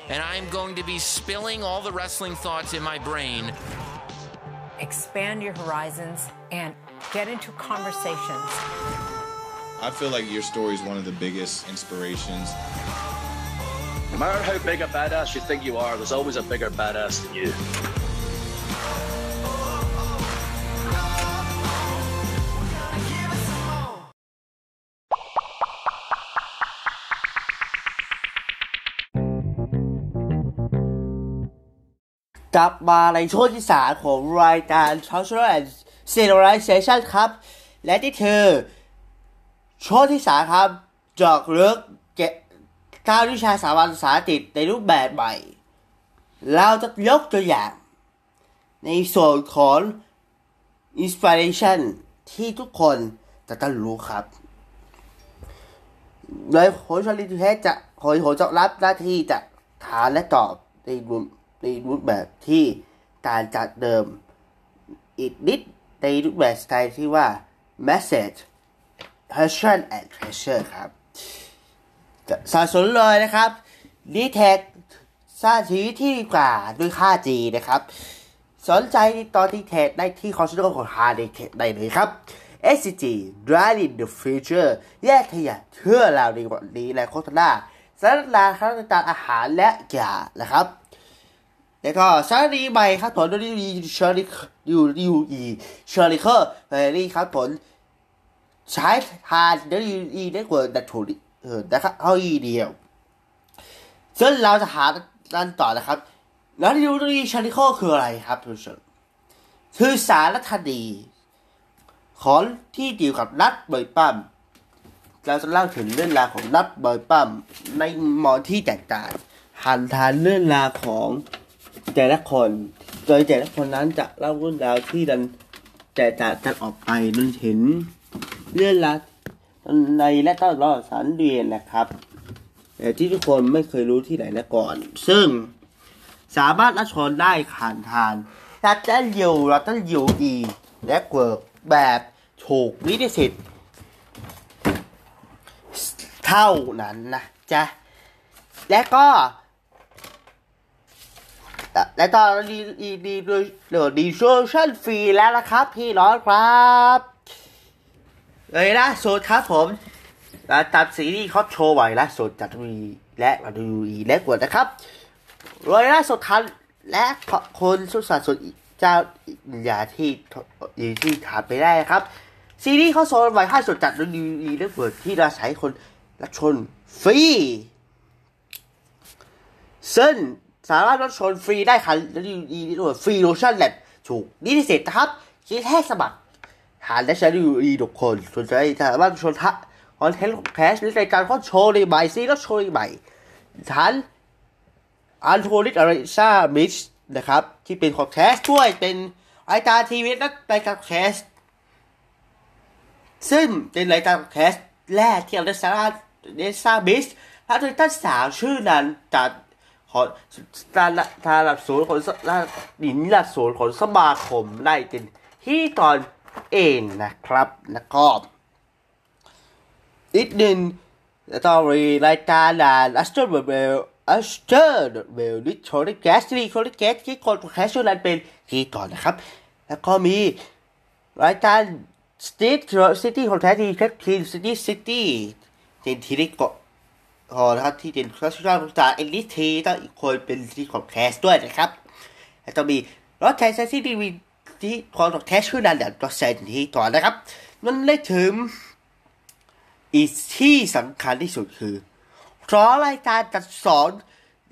And I'm going to be spilling all the wrestling thoughts in my brain. Expand your horizons and get into conversations. I feel like your story is one of the biggest inspirations. No matter how big a badass you think you are, there's always a bigger badass than you. กลับมาในช่วงที่สามของรายการ Cultural and Civilization ครับ และที่คือช่วงที่สามครับจอกเลึกเก็ก้าวิชาสามัญภาษาอังกฤษในรูปแบบใหม่ เราจะยกตัวอย่าง ในส่วนของ Inspiration ที่ทุกคนจะต้องรู้ครับโดยโคชลิทเทสจะโคชโคจะรับหน้าที่จะถามและตอบในรูป ในรูปแบบที่การจัดเดิม อีกนิดในรูปแบบสไตล์ที่ว่า message passion and treasure ครับสะสมเลยนะครับดีเทคสร้างชีวิตที่ดีกว่าด้วยค่า G นะครับ สนใจตอนดีเทคได้ที่คอนซูเมอร์ของฮาร์ดีเทคได้เลยครับ SCG Driving the Future แยกขยะเชื่อเราในวันนี้และโฆษณาสารลาครับต่างอาหารและยานะครับ แล้วก็สารีใหม่ครับผลดูดีเชอร์รี่ยูยูอีเชอร์รี่เคอร์เบอร์รี่ครับผลใช้ทานดูดีได้กว่าดัตถูเออนะครับเอาอีเดียว ซึ่งเราจะหาด้านต่อนะครับ แล้วยูดีเชอร์รี่เคอร์คืออะไรครับทุกท่านคือสารคดี ของที่เกี่ยวกับนัดเบย์ปั้มเราจะเล่าถึงเรื่องราวของนัดเบย์ปั้มในมอที่แตกต่างหันทานเรื่องราวของ แต่ละคนโดยแต่ละคนนั้นจะเล่าเรื่องราวที่ดันแตกต่างกันออกไปจนถึงเรื่องราวในและตลอดสารเรียนนะครับแต่ที่ทุกคนไม่เคยรู้ที่ไหนมาก่อน ซึ่งสามารถรับชมได้ผ่านทางรัตเตอร์ยูรัตเตอร์ยูอีและเวิร์กแบบถูกลิขสิทธิ์เท่านั้นนะจ๊ะและก็ และตอนนี้ดีดีดีเดี๋ยวดีโซชั่นฟรีแล้วนะครับ พี่น้องครับเลยล่าสุดครับผมตัดซีรีส์เขาโชว์ไว้ล่าสุดจากวีและมาดูอีและกวดนะครับเลยล่าสุดทันและคนสุดสัตว์สุดเจ้าอย่าที่อีที่ถามไปได้ครับ ซีรีส์เขาโซนไว้ให้สดจัดดูดีและเปิดที่เราใช้คนรับชมฟรีซึ่ง สามารถรับชมฟรีได้ค่ะแล้วดีดีด้วยฟรีโลชั่นแลบถูกนี่ที่เสร็จนะครับคิดแค่สมัคร หาและใช้ดีดีทุกคนสนใจสามารถชมทักคอนเทนต์แคสหรือรายการข้อโชว์ในใหม่ซีรีส์โชว์ในใหม่ฐานอันโทนิกอาริซามิชนะครับ ที่เป็นคอแคสด้วยเป็นรายการทีวีและรายการแคสซึ่งเป็นรายการแคสแรกที่เราได้สาราเดซ่าบิสถ้าทุกท่านสาวชื่อนั้นจาก ขอการทางหลักสูตรของดินหลักสูตรของสมาคมได้เป็นที่ตอนเองนะครับแล้วก็อีกหนึ่งต่อรายการด่านอัสเตอร์เบลอัสเตอร์เบลลิทอริแกสที่คอริแกสที่คนแคสชื่อนั้นเป็นที่ก่อนนะครับ แล้วก็มีรายการสตีทซิตี้ของแท้ทีแคททีมซิตี้ซิตี้เป็นทีได้กาะ พอนะครับที่เป็นคลาสสิกภาษาเอลิทีต้องอีกคนเป็นที่ของแคสด้วยนะครับแล้วก็มีรถไทยซิตี้วีที่ของแคสชื่อนั้นเดี๋ยวก็เซนที่ต่อนะครับ นั่นได้ถึงอีกที่สำคัญที่สุดคือเพราะรายการจัดสอน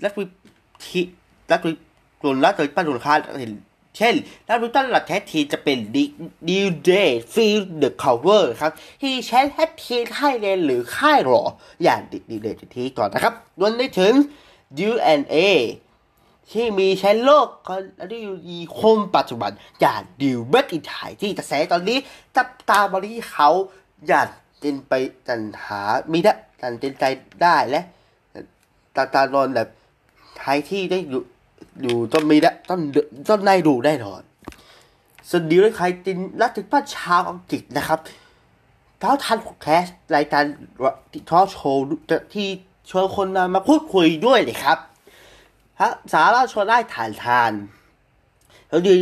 และวิธีและวิกลุ่มและโดยป้าดุลค่าเห็น เช่นนักวิจารณ์หลักแท้ทีจะเป็น New Day Feel the Cover ครับ ที่ใช้แท้ทีค่ายเรนหรือค่ายหรอ อย่างดิดีเดทีก่อนนะครับรวมได้ถึง U&A ที่มีใช้โลกก็ที่มีคมปัจจุบัน อย่างดิวเบกอินไทยที่กระแสตอนนี้จับตาบริเขาอย่างเป็นไปจันหาไม่ได้จันเป็นใจได้และตาตาลอนแบบไทยที่ได้อยู่ ดูต้องมีได้ต้องต้องได้ดูแน่นอนสวัสดีด้วยใครตินรักถึงป้าชาวอังกฤษนะครับเท้าทันพอดแคสรายการที่ทอโชว์ที่ชวนคนมาพูดคุยด้วยเลยครับฮะสามารถชวนได้ฐานทานแล้วดี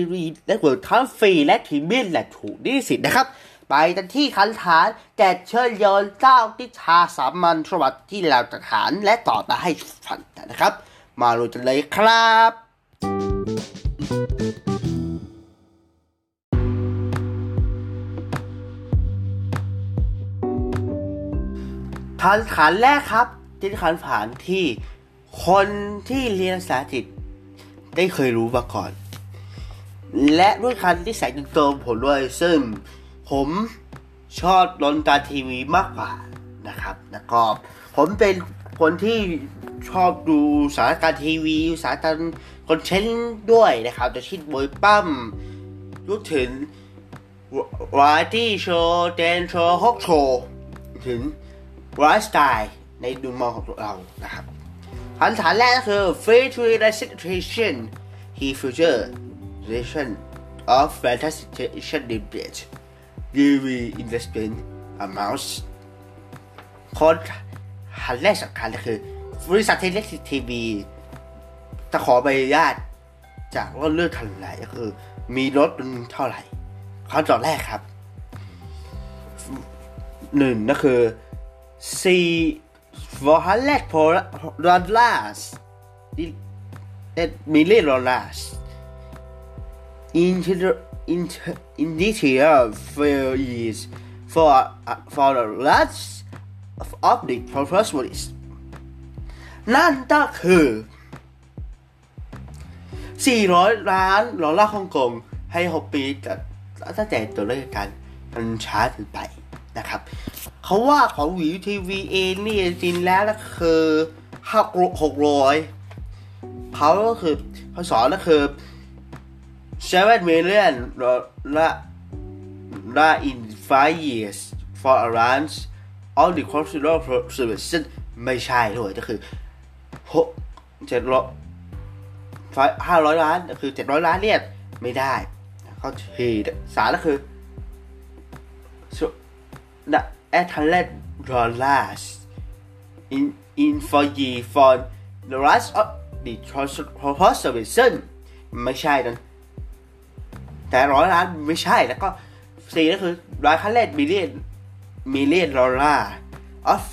และเปิดทั้งฟรีและทีมินและถูกดีสิทธิ์นะครับ ไปกันที่คันฐานแจกเชิญยนเจ้าทิชาสามัญสวัสดิ์ที่เราจะฐานและต่อมาให้ฟันนะครับ มาลุยกันเลยครับ ฐานฐานแรกครับที่ฐานผานที่คนที่เรียนภาษาอังกฤษได้เคยรู้มาก่อน และด้วยคันที่ใส่ติมผมด้วยซึ่งผมชอบดนตาทีวีมากกว่านะครับแล้วก็ผมเป็นคนที่ชอบดูสารการทีวีสารการคอนเทนต์ด้วยนะครับจะชิดบอยปั้มรู้ถึงวาร์ตี้โชว์เดนโชว์ฮอกโชว์ถึง ไลฟ์สไตล์ในดูมองของเรานะครับคำถามแรกก็คือ free to registration he future relation of fantastic debate DV investment amounts คนหันแรกสำคัญเลยคือบริษัทเทเลทีวีจะขอใบอนุญาตจากว่าเลือกทันไหนก็คือ มีรถเท่าไหร่คำตอบแรกครับหนึ่งก็คือ สี่400 dollars million dollars in in in detail for is for uh, for the rest of the purposes นั่นก็คือ 400 ล้านดอลลาร์ฮ่องกงให้ 6 ปีจากตั้งแต่ตัวเลขกัน มันช้าถึงไป นะครับเขาว่าของวิวทีวีเองนี่จริงแล้วก็คือห้าหกร้อยเขาก็คือเขาสอนก็คือ seven million ละละ in five years for a ranch all the cultural services ไม่ใช่เลยก็คือหกเจ็ดร้อยห้าร้อยล้านก็คือเจ็ดร้อยล้านเนี่ยไม่ได้เขาทีสารก็คือ the Ethernet dollars in in for ye for the rest of the proposition ไม่ใช่นั่นแต่ร้อยล้านไม่ใช่แล้วก็สี่ก็คือร้อยขั้นแรกมิลเลียนมิลเลียนดอลลาร์ of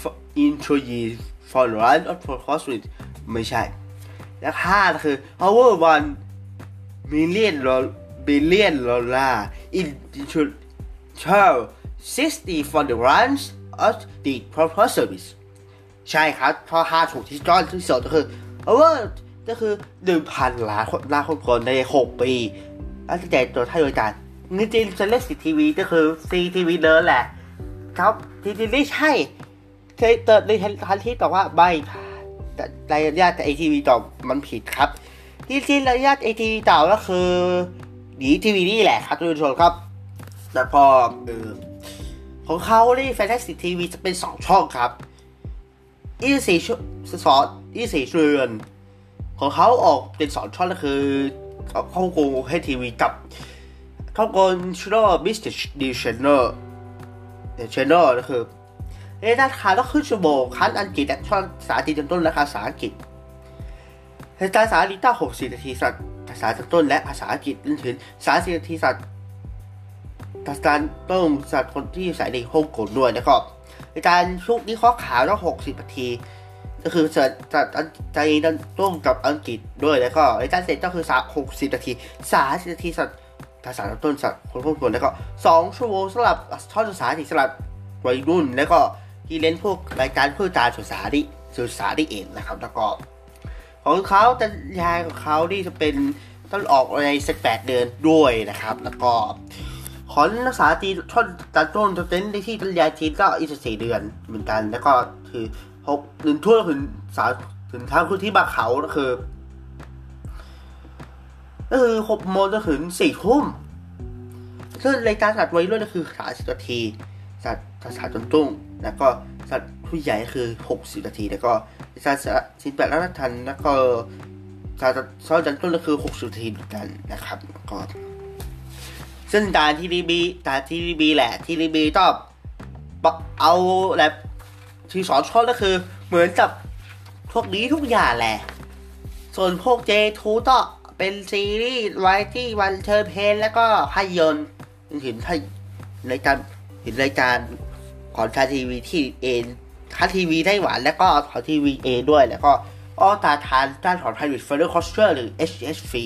into ye for the rest of proposition ไม่ใช่ แล้วห้าคือ our one million billion dollar in into 60 for the runs of the proposed service ใช่ครับพอ5ถูกที่จอนที่สุดก็คือ over ก็คือ 1,000 ล้านล้านคนคนใน 6 ปีแล้วจะแจกตัวให้บริการนี่จริงจะเล่นสีทีวีก็คือซีทีวีเดินแหละ ครับทีทีไม่ใช่ เคยเติร์ดในทันที่ต่ว่าไม่แต่รายญาติไอทีวีต่อมันผิดครับที่จริงรายญาติไอทีวีต่อก็คือดีทีวีนี่แหละครับทุกคนครับ แต่พอเออ ของเขาที่แฟนตาซีทีวีจะเป็นสองช่องครับอีสี่ช่สอนอีสี่เรือน ของเขาออกเป็นสองช่องก็คือข้าโกงให้ทีวีกับข้าโกงชโนมิสเตอร์ดีชแนอร์ชแนลก็คือเอ้ราคาต้องขึ้นชั่วโมงคันอังกฤษช่องภาษาอังกฤษต้นราคาภาษาอังกฤษภาษาอังกฤษตั้งหกสิบนาทีสัตว์ภาษาต้นและภาษาอังกฤษจนถึงสามสิบนาทีสัตว์ ทางการต้องสัตว์คนที่ใส่ในฮ่องกงด้วยนะครับในการชุกนี้ข้อขาวต้องหกสิบนาที ก็คือสัตว์สัตว์ใจต้องกับอังกฤษด้วยแล้วก็ในการเสร็จก็คือสามหกสิบนาทีสามสิบนาทีสัตว์ภาษาต้นสัตว์คนพวกคนแล้วก็สองชั่วโมงสำหรับท่อนภาษาที่สำหรับวัยรุ่น แล้วก็ที่เล่นพวกรายการเพื่อการศึกษาดิศึกษาดิเองนะครับแล้วก็ของเขาจะยายของเขาที่จะเป็นต้องออกในสิบแปดเดือนด้วยนะครับ แล้วก็ ขอนักษาจีนช่อนตัดต้นเต้นในที่ตันยายจีนก็อีกสี่เดือนเหมือนกัน แล้วก็คือหกหนึ่งทั่วถึงสาถึงทางพื้นที่บาเขาก็คือก็คือหกโมงจนถึงสี่ทุ่มซึ่งรายการสัตว์วัยรุ่นก็คือสามสิบนาที สัตว์ภาษาต้นตุ้ง แล้วก็สัตว์ผู้ใหญ่คือหกสิบนาที แล้วก็สัตว์สิบแปดล้านทันแล้วก็สาซอนจันต้นก็คือ60นาทีเหมือนกันนะครับก็ ซึ่งตาทีรีบีตาทีรีบีแหละทีรีบีต้องเอาแบบที่สอนชองก็คือ เหมือนกับพวกนี้ทุกอย่างแหละ ส่วนพวก J2 ก็เป็นซีรีส์ไวที่วันเชิญเพลแล้วก็ภาพยนตร์เห็นให้รายการเห็นรายการของทาทีวีที่เอ็นทาทีวีไต้หวัน แล้วก็ของทีวีเอด้วยแล้วก็ออตาทานด้านของไทยวิทเฟอร์คอสเตอร์หรือ HS ฟรี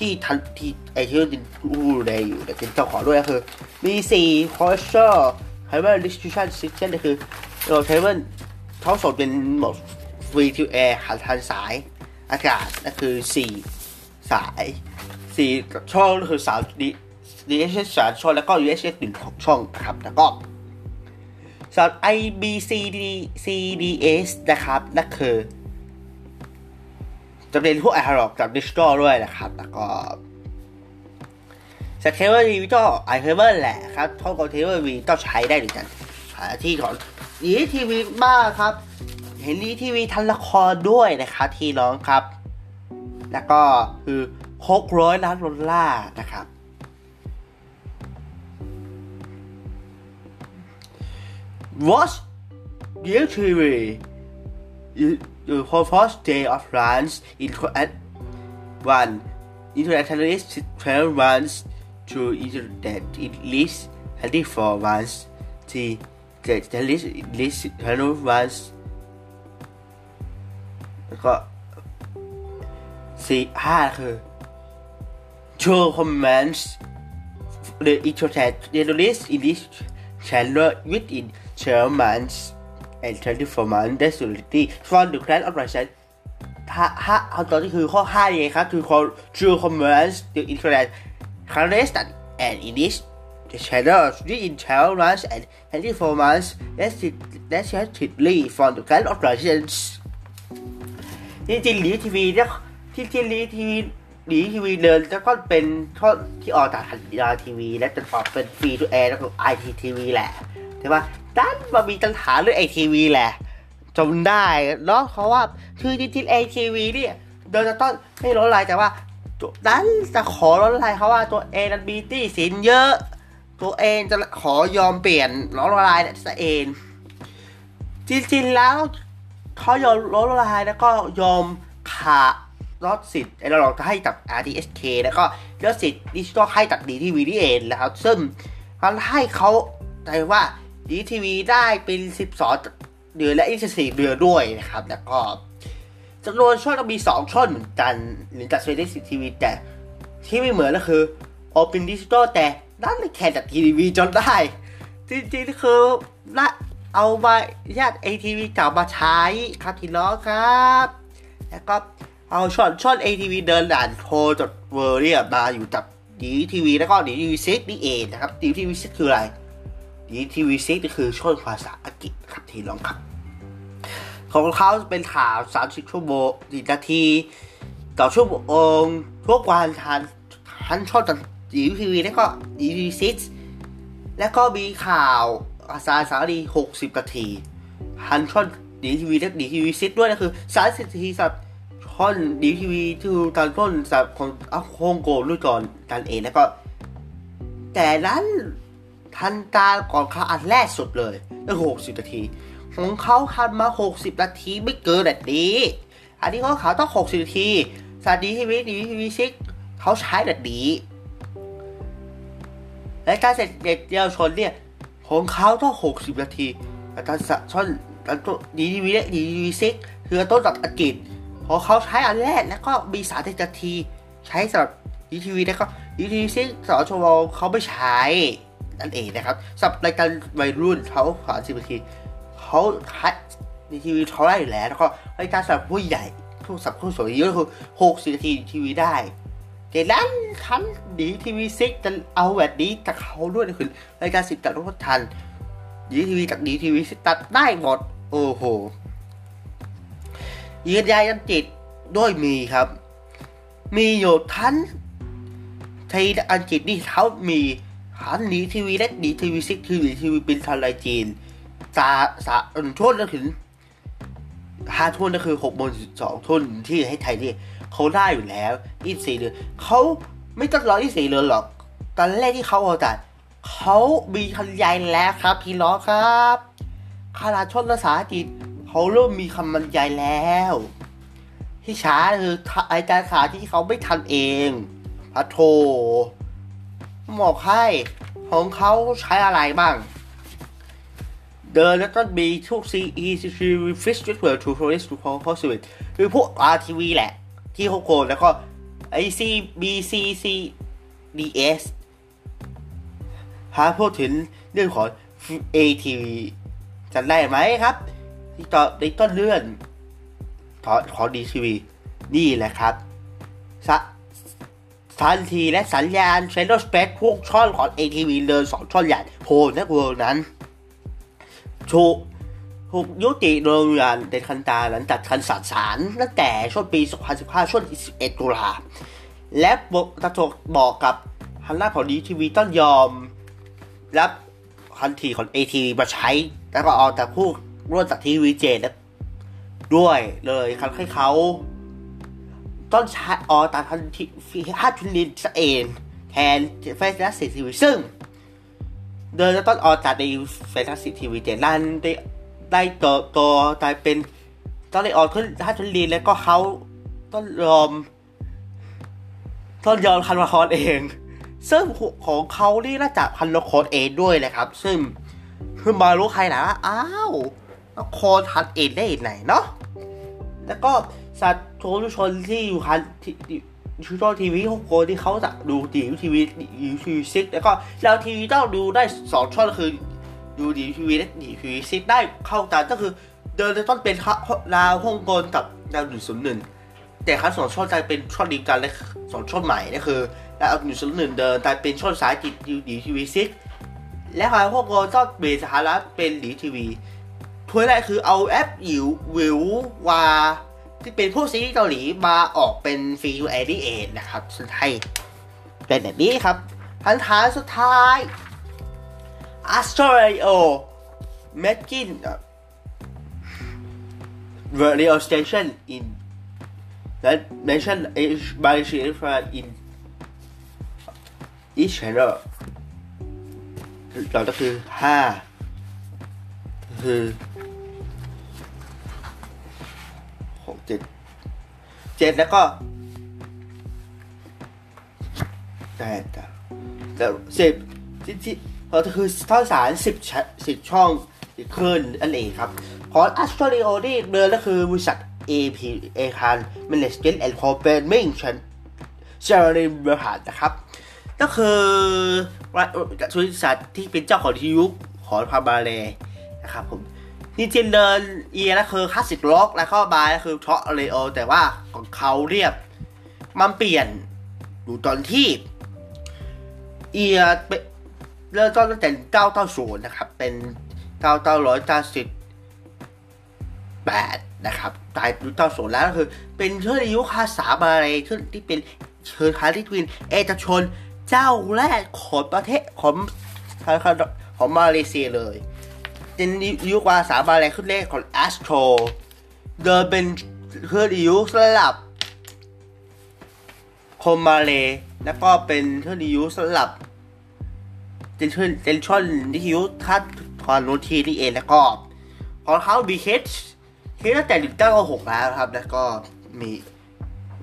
ที่ทันที่ไอที่ดินอูเดย์อยู่แต่เป็นเจ้าของด้วยก็คือมี4คอสเตอร์ไฮเวอร์ดิสทริบิชันซิสเต็มก็คือโดยไฮเวอร์เขาส่งเป็นหมดฟรีทูแอร์หันทันสายอากาศนั่นคือ4สายสี่ช่องก็คือสาวดีดีเอสสามช่องแล้วก็ UHS หนึ่งของช่องนะครับแล้วก็สำหรับ IBCDCDS นะครับนั่นคือ จะเป็นพวกไอฮาร์ดกับดิจิตอลด้วยนะครับ แล้วก็สเคเบิลทีวีก็ไอเคเบิลแหละครับท่องกับเทเบิลวีก็ใช้ได้เหมือนกันหาที่ของดีทีวีมาครับ เห็นดีทีวีทันละครด้วยนะครับที่น้องครับ แล้วก็คือ600ล้านดอลลาร์นะครับ Watch Dear TV the first day of runs into at one internet terrorist 12 runs to internet at least 24 runs the the terrorist list 12 runs แล้วก็สี่ห้าคือ two commands the internet terrorist in this channel within 12 months and 24 months that's reality from the grand operation ถ้าถ้าเอาตอนนี้คือข้อ5ไงครับ คือ true commands the internet terrorist and in this the channel within 12 months and 24 months that's that's reality from the grand operations จริงๆลีทีวีเนี่ยที่ที่ลีทีวีหลีทีวีเดินแล้วก็เป็นช่อที่ออกจากทันดาทีวี และจะปรับเป็นฟรีทูแอร์แล้วก็ไอทีทีวีแหละใช่ปะ ดันมามีปัญหาเรื่องไอทีวีแหละจำได้เนาะเพราะว่าคือจริงๆไอทีวีเนี่ยเดินจะต้องไม่ลดลายแต่ว่าดันจะขอลดลายเขาว่าตัวเองนั้นมีตี้สินเยอะ ตัวเองจะขอยอมเปลี่ยนลดลายเนี่ยเองจริงๆแล้วเขายอมลดลายแล้วก็ยอมขาลดสิทธิ์ไอ้เราลองจะให้กับ RTSK แล้วก็ลดสิทธิ์ดิจิตอลให้จากดีทีวีนี่เองนะครับซึ่งมันให้เขาใจว่า ดีทีวีได้เป็น12เดือนและ24เดือนด้วยนะครับ แล้วก็จำนวนช่องก็มี2ช่องเหมือนกันหรือจากเซเลสิทีวีแต่ที่ไม่เหมือนก็คือโอเปนดิจิตอลแต่ด้านแข่งจากทีวีจนได้จริงๆคือละเอามาญาติ ATV เก่ามาใช้ครับทีน้องครับ แล้วก็เอาช่อนช่อน ATV เดินด่านโทรจดเวอร์เนี่ยมาอยู่กับดีทีวีแล้วก็ดีทีวีซิกนี่เองนะครับดีทีวีซิกคืออะไร ดีทีวีซิกคือช่อนภาษาอังกฤษครับทีน้องครับ ของเขาเป็นข่าว 30 ชั่วโมง4นาที ต่อชั่วโมงทุกวันทันทันช่อนดีทีวีแล้วก็ดีทีวีซิกแล้วก็มีข่าวอาซาสารี60 นาทีฮันช่อนดีทีวีและดีทีวีซิดด้วยนะคือ 30 นาทีสำหรับช่อนดีทีวีที่ตอนต้นสำหรับของอัพโฮงโกด้วยก่อนกันเองแล้วก็ แต่นั้น ทันตารก่อนเขาอันแรกสุดเลยตั้60 นาที ของเขาทันมา 60 นาทีไม่เกินแบบนี้ อันนี้เขาเขาต้อง 60 นาทีสาดีทีวีดีทีวีซิกเขาใช้แบบนี้ และการเสร็จเด็กเดียวชนเนี่ยของเขาต้อง 60 นาทีแต่การสะช่อนตัวดีทีวีและดีทีวีซิกคือต้นจากอังกฤษพองเขาใช้อันแรกแล้วก็มีสาธิตนาที ใช้สำหรับดีทีวีแล้วก็ดีทีวีซิกสอชวเขาไม่ใช้ นั่นเองนะครับสำหรับรายการวัยรุ่นเขาสาสิบนาทีเขาใช้ดีทีวีเขาได้แล้วแล้วก็รายการสำหรับผู้ใหญ่ผู้สับผู้สูงอายุก็คือ60นาทีทีวีได้แต่นั้นทันดีทีวีซิกจะเอาแบบนี้กับเขาด้วยนะคือรายการสิบตัดรถทันดีทีวีจากดีทีวีซิกตัดได้หมด โอ้โหยืนยันยันจิตด้วยมีครับ มีอยู่ทั้นไทยอังกฤษนี่เขามี ทั้นดีทีวีและดีทีวีซิกทีวีทีวีป็นทางลายจีนสาสาช่วงนั้นถึงห้าทุ่นก็คือหกโมงสองทุ่นที่ให้ไทยนี่เขาได้อยู่แล้วยี่สี่เดือนเขาไม่ต้องรอยี่สี่เดือนหรอก ตอนแรกที่เขาเอาแต่เขามีคันใหญ่แล้วครับ พี่ล้อครับขนาชนภาษาอังกฤษเขาเริ่มมีคำบรรยายแล้ว ที่ช้าคือไอการขาที่เขาไม่ทันเองพระโท บอกให้ของเขาใช้อะไรบ้างเดินแล้วก็มีทุก CE CC Fish w o r d to Forest to Call Call Suite คือพวก RTV แหละ ที่เขาโกนแล้วก็ IC BCC DS หาพูดถึงเรื่องของ ATV จะได้ไหมครับ ที่ต่อในต้นเลื่อนของดีทีวีนี่แหละครับ ทันทีและสัญญาณเซนโดสเปคพวกช่องของ ATV เดินสองช่องใหญ่โหนักเวิร์นั้นถูกถูกยุติโดยงานเดนคันตาหลังจากคันสารสารตั้งแต่ช่วงปี 2015 ช่วง 11 ตุลา และบกกระจกบอกกับฮันน่าของดีทีวีต้องยอม รับคันทีของ ATV มาใช้ แล้วก็เอาแต่ผู้ร่วมจากทีวีเจด้วยเลยคันให้เขา ต้นชาออตาทันทีฮัตชุลินเองแทนเฟสนัสซีทีวีซึ่ง เดินต้นออจากในเฟสนัสซีทีวีเจนันได้ได้ตัวตัวกลายเป็นต้นได้ออขึ้นฮัตชุลินแล้วก็เขาต้นยอมต้นยอมคันวาคอนเอง ซึ่งของเขานี่น่าจะคันโคดเองด้วยนะครับ ซึ่งคือมารู้ใครนะอ้าวโคทันเองได้ไหนเนาะแล้วก็ สัตว์ทุกชนที่อยู่คันชูชอทีวีของโกที่เขาจะดูดีทีวีดีทีวีซิกแล้วก็เราทีวีต้องดูได้สองช่องคือดูดีทีวีและดีทีวีซิกได้เข้ากันก็คือเดินต้องเป็นลาวฮ่องกงกับดาวหนึ่งศูนย์หนึ่งแต่ครั้งสองช่องจะเป็นช่องดีกันและสองช่องใหม่นี่นคือดาวหนึ่งศูนย์หนึ่งเดินแต่เป็นช่องสายจิตดีทีวีซิกและครั้งฮ่องกงต้องเบสสหรัฐเป็นดีทีวีถ้วยแรกคือเอาแอปอิววิววา ที่เป็นผู้ซีรีส์เกาหลีมาออกเป็นฟรีทูแอดีเอนะครับสุดท้ายเป็นแบบนี้ครับพันธานสุดท้าย Astro making radio station in that nation is by in each channel เราก็คือห้าคือ เจ็ดเจ็ดแล้วก็แปดแต่สิบที่ที่เราจะคือท่อสารสิบสิบช่องขึ้นอันเองครับ ของอัสตริโอนี่เดินก็คือบริษัท AP เอคาน Management and Programming ชันเชอร์รีบริหารนะครับ ก็คือบริษัทที่เป็นเจ้าของที่ยุคของพาบาเลนะครับผม จริงๆเดินเอียแล้วคือคลาสสิกล็อกแล้วก็บายคือเทาะเรโอแต่ว่าของเขาเรียบ มันเปลี่ยนอยู่ตอนที่ เอียเริ่มต้นตั้งแต่เก้าเก้าศูนย์นะครับ เป็นเก้าเก้าร้อยเก้าสิบแปดนะครับตายยุคเก้าศูนย์แล้วก็คือ เป็นเชื้อยุคภาษาบาเลขึ้นที่เป็นเชื้อคาริทวิน เอตชน เจ้าแรกของประเทศของของมาเลเซียเลย เป็นยุคภาษาบาลีขึ้นเลขของ Astro เดินเป็นเครื่องยุสลับคมมาเลแล้วก็เป็นเครื่องยุสลับเป็นช่นเป็นชอนวิทยุทัดทอนโนทีนี่เองแล้วก็ของเขาบีเคสเคสตั้งแต่1 9 6แล้วครับ แล้วก็มี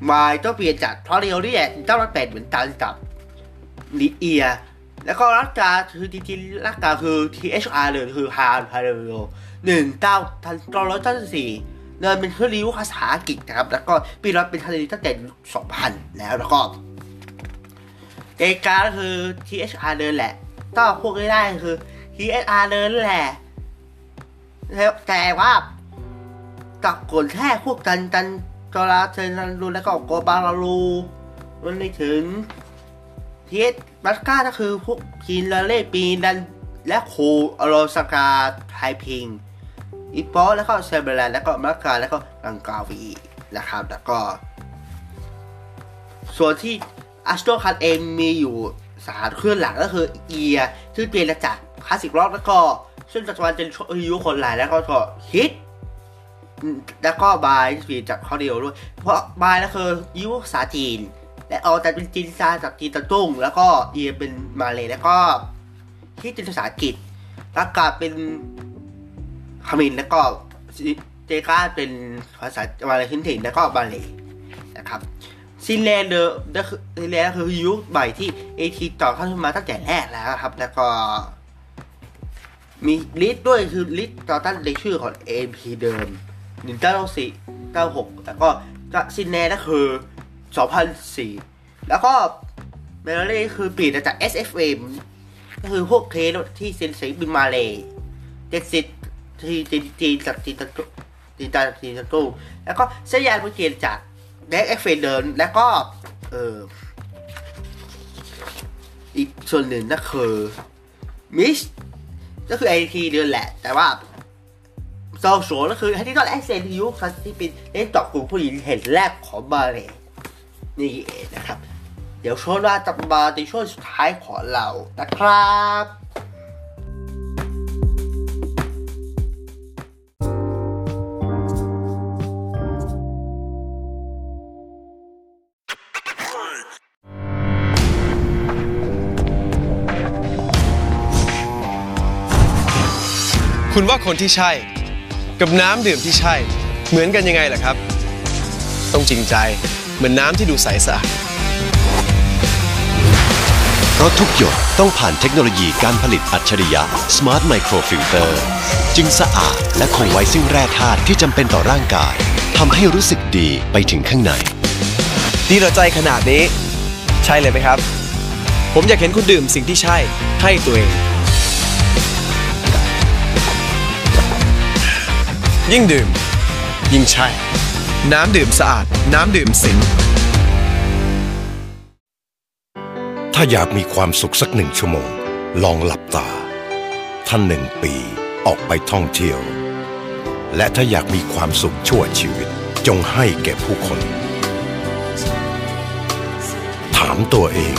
มาต้องเปลี่ยนจากทอร์เรียลนี่แหละเจ้าแปดเหมือนกันกับลิเอีย แล้วก็รักกาคือจริงๆรักกาคือ THR เลยคือฮาร์พาร์โลหนึ่งเก้าพันเก้าร้อยเก้าสี่เดินเป็นเครื่องริ้วภาษาอังกฤษนะครับ แล้วก็ปีรัเป็นทะเลตั้งแต่สองพันแล้วแล้วก็เอกาคือ THR เดินแหละก็พวกได้คือ THR เดินแหละ แล้วแต่ว่ากับกลแค่พวกกันกันจราเซนันรูแล้วก็โกบาลารูมันไม่ถึง ทีเอสบัสก้าก็คือพวกทีนลาเล่ปีนันและโคอโรสกาไทพิงอีปอแล้วก็เซเบรันแล้วก็มักกาแล้วก็ลังกาวีนะครับ แล้วก็ ส่วนที่อัสโตคันเองมีอยู่สารเครื่องหลังก็คือเอียซึ่งเป็นระจักคลาสสิกร็อกแล้วก็ซึ่งปัจจุบันเป็นยุคนหลายแล้วก็ฮิตแล้วก็บายฟีจากเขาเดียวด้วย เพราะบายนั่นคือยุภาษาจีน และออแต่เป็นจีนซาจากจีนตะตุ้ง แล้วก็เอียเป็นมาเลยแล้วก็ที่เป็นภาษาอังกฤษแล้วก็เป็นคามินแล้วก็เจก้าเป็นภาษามาเลยทิ้นถิ่นแล้วก็มาเลยนะครับซินแลนเดอร์ก็คือซินแลนด์คือยุคใหม่ที่เอทีต่อเข้ามาตั้งแต่แรกแล้วครับ แล้วก็มีลิสต์ด้วยคือลิสต์ต่อต้านในชื่อของ AP เดิม 1994 96 แล้วก็ซินแนก็คือ 2004 แล้วก็เมลเล่คือเปลี่ยนจาก SFM ก็คือพวกเคสที่เซนเซบินมาเลยเจ็ดสิบที่จีนจีนจากจีนตะจีนจากจีนตะตู้แล้วก็เสียยานเปลี่ยนจากแดกเอฟเฟเดินแล้วก็เอออีกส่วนหนึ่งนั่นคือมิสก็คือไอทีเดินแหละ แต่ว่าโซโซก็คือที่ตอนแอคเซนต์ยุคที่เป็นเล่นต่อกลุ่มผู้หญิงเห็นแรกของบาเล นี่เองนะครับ เดี๋ยวช่วงว่าจะมาในช่วงสุดท้ายของเรานะครับคุณว่าคนที่ใช่กับน้ำดื่มที่ใช่เหมือนกันยังไงล่ะครับ ต้องจริงใจ เหมือนน้ำที่ดูใสสะอาดเพราะทุกหยดต้องผ่านเทคโนโลยีการผลิตอัจฉริยะ Smart Microfilter จึงสะอาดและคงไว้ซึ่งแร่ธาตุที่จำเป็นต่อร่างกายทำให้รู้สึกดีไปถึงข้างใน ดีต่อใจขนาดนี้ ใช่เลยไหมครับ ผมอยากเห็นคุณดื่มสิ่งที่ใช่ให้ตัวเอง ยิ่งดื่ม ยิ่งใช่ น้ำดื่มสะอาด น้ำดื่มสินถ้าอยากมีความสุขสักหนึ่งชั่วโมง ลองหลับตา ท่านหนึ่งปีออกไปท่องเที่ยว และถ้าอยากมีความสุขชั่วชีวิต จงให้แก่ผู้คน ถามตัวเอง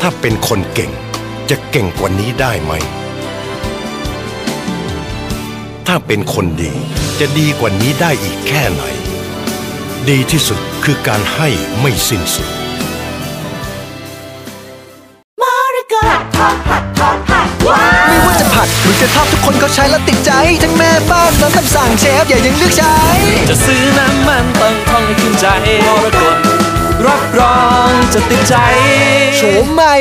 ถ้าเป็นคนเก่ง จะเก่งกว่านี้ได้ไหม ถ้าเป็นคนดีจะดีกว่านี้ได้อีกแค่ไหน ดีที่สุดคือการให้ไม่สิ้นสุดไม่ว่าจะผัดหรือจะทอดทุกคนก็ใช้แล้วติดใจ ทั้งแม่บ้านน้องคำสั่งเชฟอย่ายังเลือกใช้ จะซื้อน้ำมันต้องท่องให้ขึ้นใจมรกตรับรองจะติดใจโฉมใหม่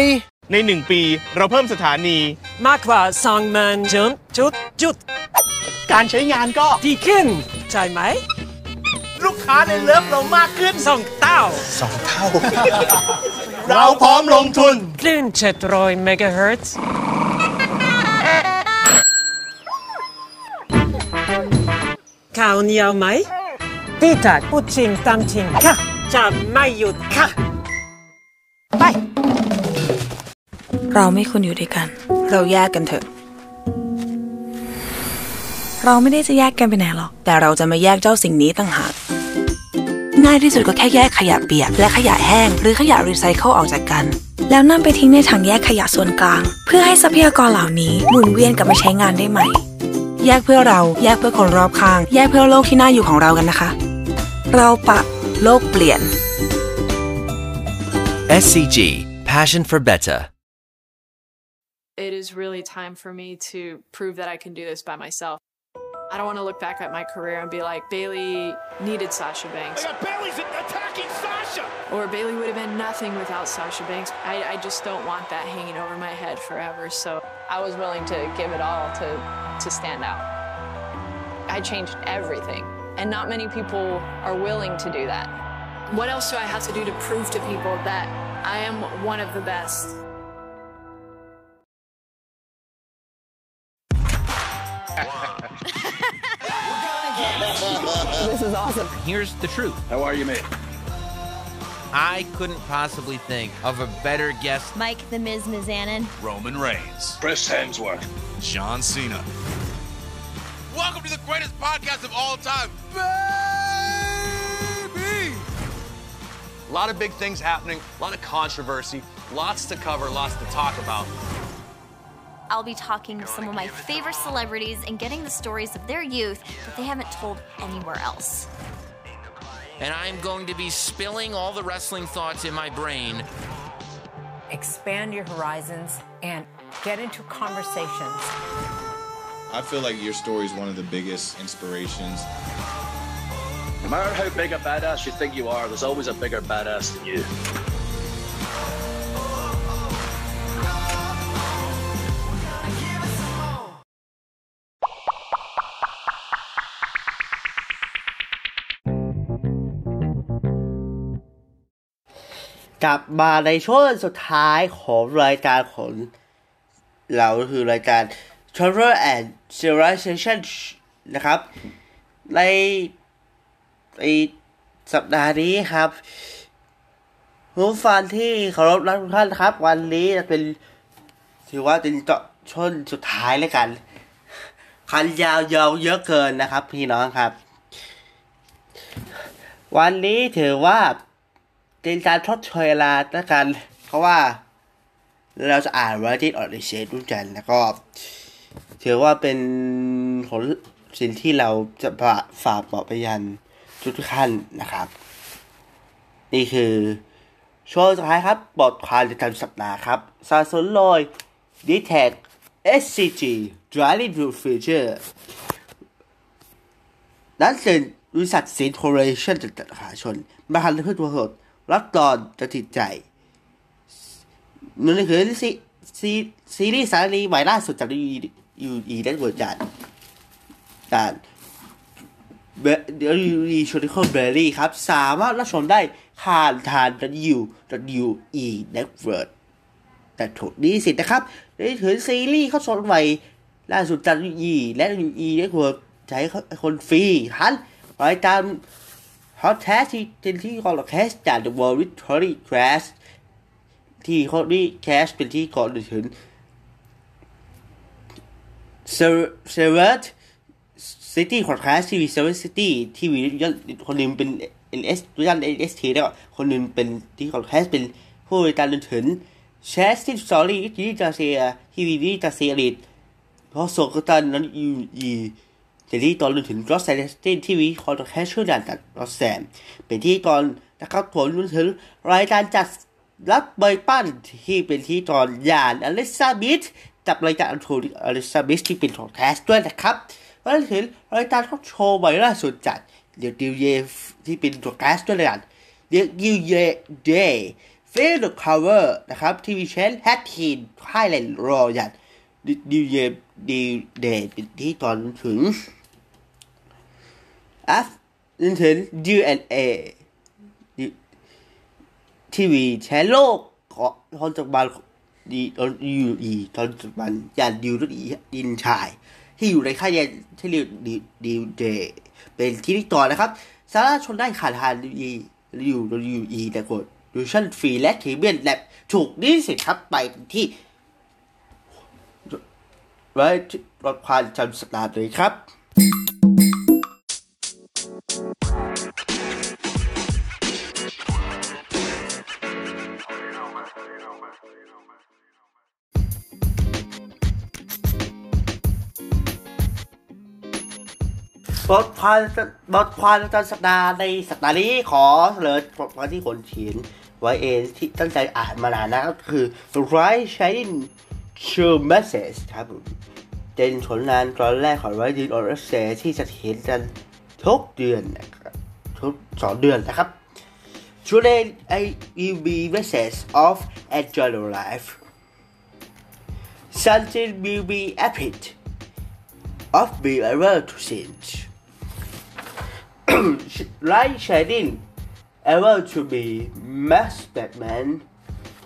ในหนึ่งปีเราเพิ่มสถานีมากกว่าสองหมื่นจุดจุดจุด การใช้งานก็ดีขึ้น ใช่ไหม ลูกค้าในเลิฟเรามากขึ้นสองเต้าสองเท่า เราพร้อมลงทุน คลื่น700เมกะเฮิรตซ์ข่าวเหนียวไหมตีตัดพูดจริงตามจริงค่ะ จะไม่หยุดค่ะ ไป เราไม่ควรอยู่ด้วยกัน เราแยกกันเถอะ เราไม่ได้จะแยกกันไปไหนหรอก แต่เราจะมาแยกเจ้าสิ่งนี้ต่างหาก ง่ายที่สุดก็แค่แยกขยะเปียก และขยะแห้ง หรือขยะรีไซเคิลออกจากกัน แล้วนำไปทิ้งในถังแยกขยะส่วนกลาง เพื่อให้ทรัพยากรเหล่านี้หมุนเวียนกลับมาใช้งานได้ใหม่ แยกเพื่อเราแยกเพื่อคนรอบข้าง แยกเพื่อโลกที่น่าอยู่ของเรากันนะคะ เราปะโลกเปลี่ยน SCG Passion for Better It is really time for me to prove that I can do this by myself. I don't want to look back at my career and be like, Bailey needed Sasha Banks. Oh, Bailey's attacking Sasha! Or Bailey would have been nothing without Sasha Banks. I, I just don't want that hanging over my head forever. So I was willing to give it all to, to stand out. I changed everything. And not many people are willing to do that. What else do I have to do to prove to people that I am one of the best? This is awesome. Here's the truth. How are you, mate? I couldn't possibly think of a better guest. Mike the Miz Mizanin. Roman Reigns. Chris Hemsworth. John Cena. Welcome to the greatest podcast of all time. Baby! A lot of big things happening, a lot of controversy, lots to cover, lots to talk about. I'll be talking to some of my favorite celebrities and getting the stories of their youth that they haven't told anywhere else. And I'm going to be spilling all the wrestling thoughts in my brain. Expand your horizons and get into conversations. I feel like your story is one of the biggest inspirations. No matter how big a badass you think you are, there's always a bigger badass than you. กลับมาในช่วงสุดท้ายของรายการของเราคือรายการ Travel and Civilization นะครับ ในในสัปดาห์นี้ครับผู้ฟังที่เคารพรักทุกท่านครับ วันนี้จะเป็นถือว่าเป็นเจาะช่นสุดท้ายเลยกัน คันยาวยาวเยอะเกินนะครับ พี่น้องครับ วันนี้ถือว่า เป็นการทดเชยเวลาละกันเพราะว่าเราจะอ่านวาจิตออดเชด้วยกันแล้วก็ถือว่าเป็นผลสิ่งที่เราจะฝากบอกไปยันทุกท่านนะครับ นี่คือช่วงสุดท้ายครับ บทความประจำสัปดาห์ครับ สาสนโดย d t e c SCG Driving to Future นั้นเป็นบริษัทสินโทเรชั่นจัดหาชนมหาลัยเพื่อตัวสด รับรองจะติดใจนั่นคือซีซีซีรีส์สารีใหม่ล่าสุดจากยูยูอีได้เวิร์ดจานด่านเดี๋ยวยูอีชนิคอลเบอรี่ครับ สามารถรับชมได้ผ่านทางดัยูดัยูอีเน็ตเวิร์ดแต่ถูกดีสินะครับได้ถือซีรีส์เข้าชมใหม่ล่าสุดจากยูอีและยูอีเน็ตเวิร์ดใช้คนฟรีทันรายการ ฮอตแทสที่เป็นที่คอร์แคสจาก The World Victory Crash ที่เขาดีแคสเป็นที่ก่อนถึงเซเวอร์ซิตี้คอร์แคสทีวีเซเวอร์ซิตี้ที่วีคนหนึ่งเป็น NS ตัวยัน NST แล้วก็คนหนึ่งเป็นที่คอร์แคสเป็นผู้บริการจนถึงแชสติสอรี่ที่จะเซียที่วีที่จะเซียริดเพราะส่งกตันนั้นยู อีแต่ที่ตอนถึงรอสแซนสตินที่วิคอร์แคชช่วยดันกับรอสแซมเป็นที่ตอนนะครับผลถึงรายการจัดรับใบปั้นที่เป็นที่ตอนยานอลิซาบิธจับรายการอันโทนอลิซาบิธที่เป็นของแคสด้วยนะครับแล้ถึงรายการทอโชว์ใหม่ล่าสุดจัดเดี๋ยวดิวเยที่เป็นตัวแคสด้วยกันเดี๋ยวดิวเยเดย์เฟลด์คาเวอร์นะครับทีวีเชนแฮตทีนค่ายแลนด์รอยันดิวเยดิวเดย์เป็นที่ตอนถึง F จนถึง DNA ทีวีแชร์โลกของตอนจักรบาลดีตอนยูอีตอนจักรบาลยานดิวรุ่นอีดินชาย ที่อยู่ในค่ายยานที่เรียกดิวดิวเดเป็นที่นิต่อนะครับสามารชนได้ขาดทานดิวอียูยูอีแต่กดดูชั่นฟรีและเคเบิลแลบถูกดีสิครับไปที่ไว้รถความจำสัปดาห์เลยครับ บทความบทความประจำสัปดาห์ในสัปดาห์นี้ขอเสนอบทความที่คนเขียนไว้เองที่ตั้งใจอ่านมานานนะก็คือ The Right Shining True Message ครับผมเป็นผลงานตอนแรกของไวดินออร์เซที่จะเห็นกันทุกเดือนนะครับทุกสองเดือนนะครับ Today I will be message of enjoy your life Something will be epic of being able to change light shining ever to be mass Batman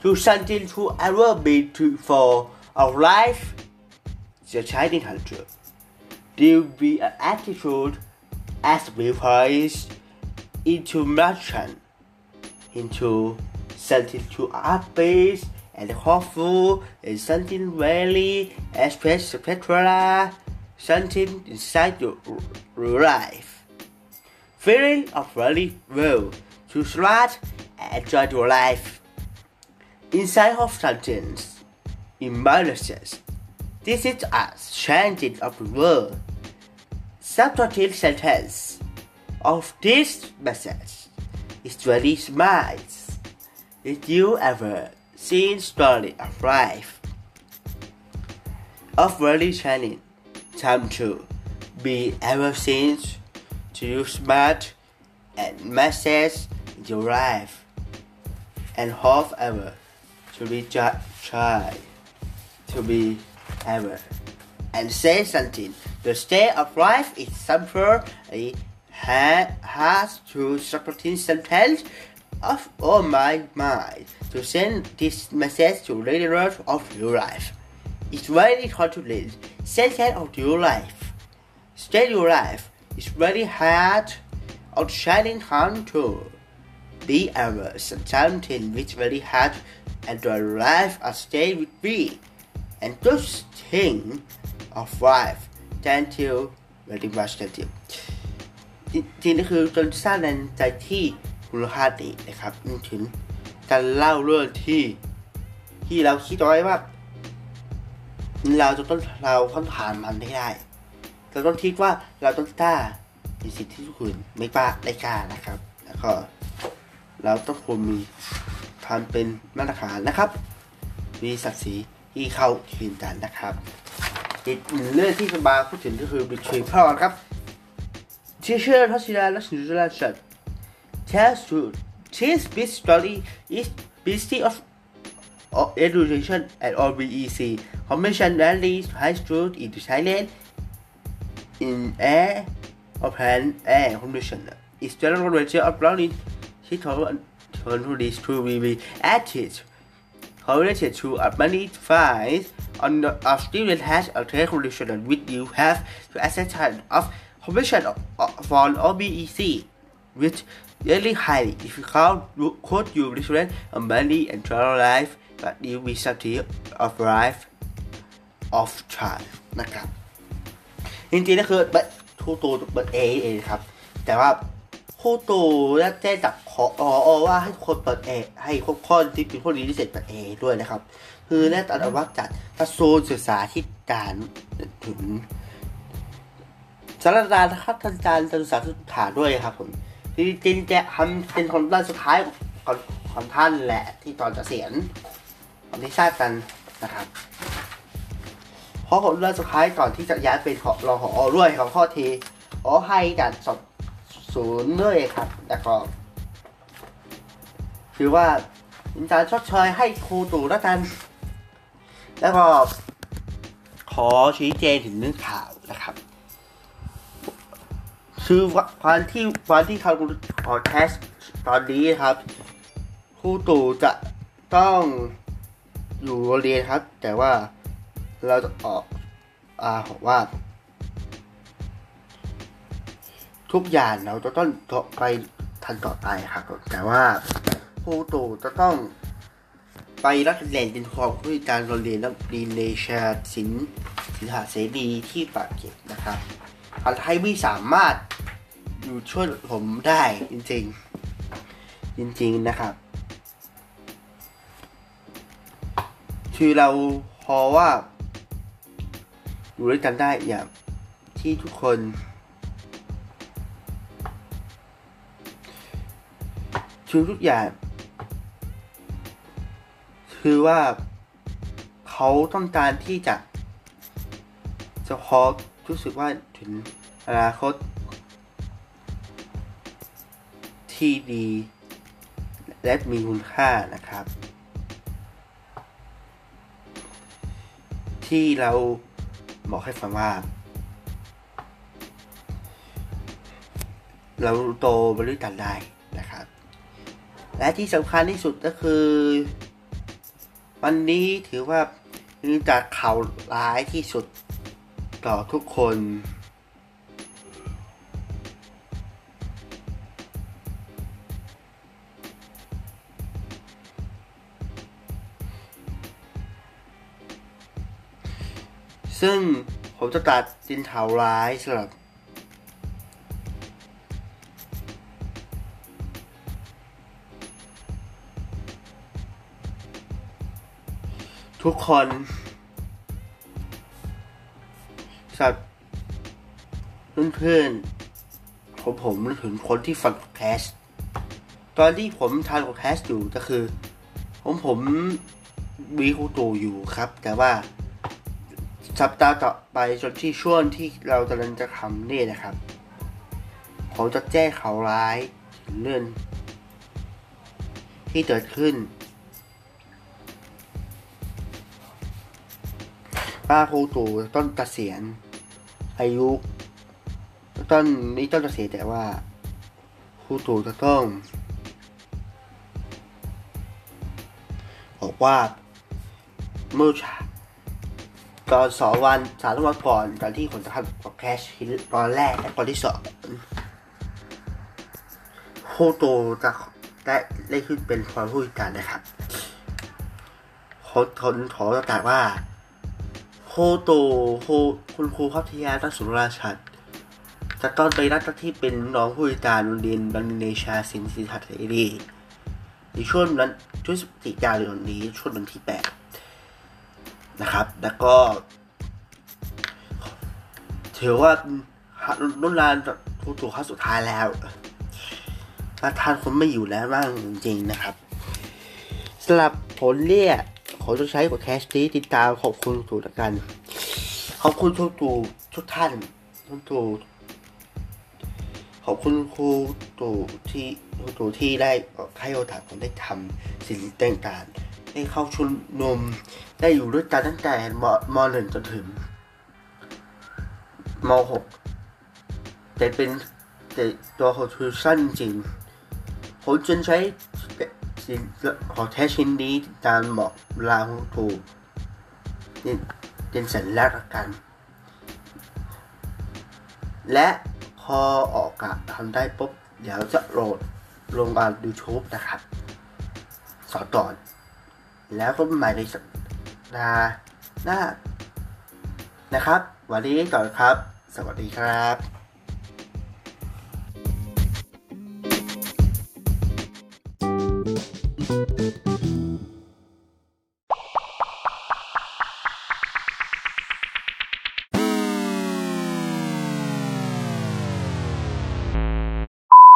to something to ever be to for our life. The shining hundred there will be an attitude as we rise into motion into something to base and hopeful and something really spectacular something inside your life feeling of really well to start and enjoy your life. Inside of sentence, imbalances, This is a changing of the world. Subtitle sentence of this message is really smart. Did you ever seen story of life? Of really shining time to be ever seen to smart and message your life and hope ever to be ju- try to be ever and say something. The state of life is simple. It ha- has to supporting sentence of all my mind to send this message to readers of your life. It's very confident sentence of your life. Stay your life is very hard on shining time to be ever something which very hard and the life I stay with me and those thing of life thank you very much thank you จริงๆนี่คือจนสร้างแรงใจที่คุณค่าดีนะครับถึงการเล่าเรื่องที่ที่เราคิดไว้ว่า เราจะต้องเราต้องผ่านมันได้ เราต้องคิดว่าเราต้องกล้าในสิ่งที่ทุกคนไม่กล้าได้กล้านะครับ แล้วก็เราต้องควรมีทำเป็นมาตรฐานนะครับ มีศักดิ์ศรีที่เข้าทีมกันนะครับอีกหนึ่งเรื่องที่สบาพูดถึงก็คือบิทรีพอครับ Teacher Toshida Nation tells to this big story is busy of of education at OBEC Commission Rally High School in Thailand in air of hand air condition is general manager of learning he told to this to be acted correlated to a many files on the of student has a air conditioner with you have to assess of commission of, of, for OBEC which really highly difficult could you represent a money and travel life but you be something of life of child นะครับ จริงๆก็คือเปิดทูตูเปิดเอเองครับ แต่ว่าคู่ตูได้แจ้งจากขออว่าให้คนเปิดเอให้ทุกคนที่เป็นผู้ดีที่เสร็จเปิดเอด้วยนะครับ คือได้ตัดว่าจัดกระทรวงศึกษาธิการถึงสารดารนะครับท่านอาจารย์ศึกษาศึกษาด้วยครับผมจริงๆจะทำเป็นคนด้านสุดท้ายของของท่านแหละที่ตอนจะเสียนตอนที่ทราบกันนะครับ พราะผมเรื่องสุดท้ายก่อนที่จะย้ายเป็นรอหอด้วยของข้อทีอ๋อให้การสอบศูนย์ด้วยครับแล้วก็ถือว่าเป็นการชดเชยให้ครูตู่แล้วกัน แล้วก็ขอชี้แจงถึงเรื่องข่าวนะครับ คือวันที่วันที่เขาขอแทสตอนนี้ครับครูตู่จะต้องอยู่โรงเรียนครับ แต่ว่า เราจะออกอาบอกว่า ทุกอย่างเราจะต้องไปทันต่อไปครับแต่ว่าครูตู่จะต้องไปรับเรียนเป็นความผู้การโรงเรียนนักเรียนในชาศิลป์ศิลปะเสรีที่ปากเกร็ดนะครับคนไทยไม่สามารถอยู่ช่วยผมได้จริงๆ จริง ๆนะครับคือเราพอว่า อยู่ด้วยกันได้อย่างที่ทุกคนคือทุกอย่าง คือว่าเขาต้องการที่จะจะพอรู้สึกว่าถึงอนาคต ที่ดี และมีคุณค่านะครับ ที่เรา บอกให้ฟังว่า เราโตมาด้วยกันได้นะครับ และที่สำคัญที่สุดก็คือ วันนี้ถือว่ามีจากข่าวร้ายที่สุดต่อทุกคน ซึ่งผมจะตัดดินเทาร้ายสำหรับทุกคนสัตว์เพื่อนๆของผมนึกถึงคนที่ฟังแคสตอนที่ผมทานของแคสอยู่ก็คือ ผมผมวีคูโตอยู่ครับ แต่ว่า สัปดาห์ต่อไปจนที่ช่วงที่เรากำลังจะทำนี่นะครับผมจะแจ้งข่าวร้ายเรื่องที่เกิดขึ้นป้าครูตู่ต้นเกษียณอายุต้นนี้ต้นเกษียณแต่ว่าครูตู่จะต้องบอกว่าเมื่อชา ตอนสองวันสามวันก่อนตอนที่ผมจะทำแคชตอนแรกและตอนที่สองครูตู่จะได้ได้ขึ้นเป็นความผู้จัดการนะครับคนคนขอประกาศว่าโคโตโคคุณครูพัทยาทัศนราชัดจะต้องไปรับหน้าที่เป็นน้องผู้จัดการโรงเรียนบันเนชาสินสิทธาเทรีในช่วงนั้นช่วงสิบสี่กาเดือนนี้ช่วงวันที่แปด นะครับ แล้วก็ถือว่ารุ่นรานครูตู่ขั้นสุดท้ายแล้วประธานคนไม่อยู่แล้วบ้างจริงๆนะครับสำหรับผลเรียกขอจะใช้กดแคสตี้ติดตามขอบคุณตู่ละกัน ขอบคุณทุกตูทุกท่านทุกตูขอบคุณครูตู่ที่ครูตู่ที่ได้ให้โอกาสผมได้ทำสิ่งต่างๆ ได้เข้าชุมนุมได้อยู่ด้วยกันตั้งแต่มมหนึ่งจนถึงมหกแต่เป็นแต่ตัวของทูสั้นจริงผมจึงใช้สิ่งขอแท้ชิ้นนี้ตามบอกลาของถูกนี่เป็นสัญลักษณ์กัน และพอออกกะทำได้ปุ๊บ เดี๋ยวจะโหลดลงการ YouTube นะครับ สอนต่อน แล้วก็หมาในสัปดาห์หน้านะครับ วันนี้ก่อนครับ สวัสดีครับ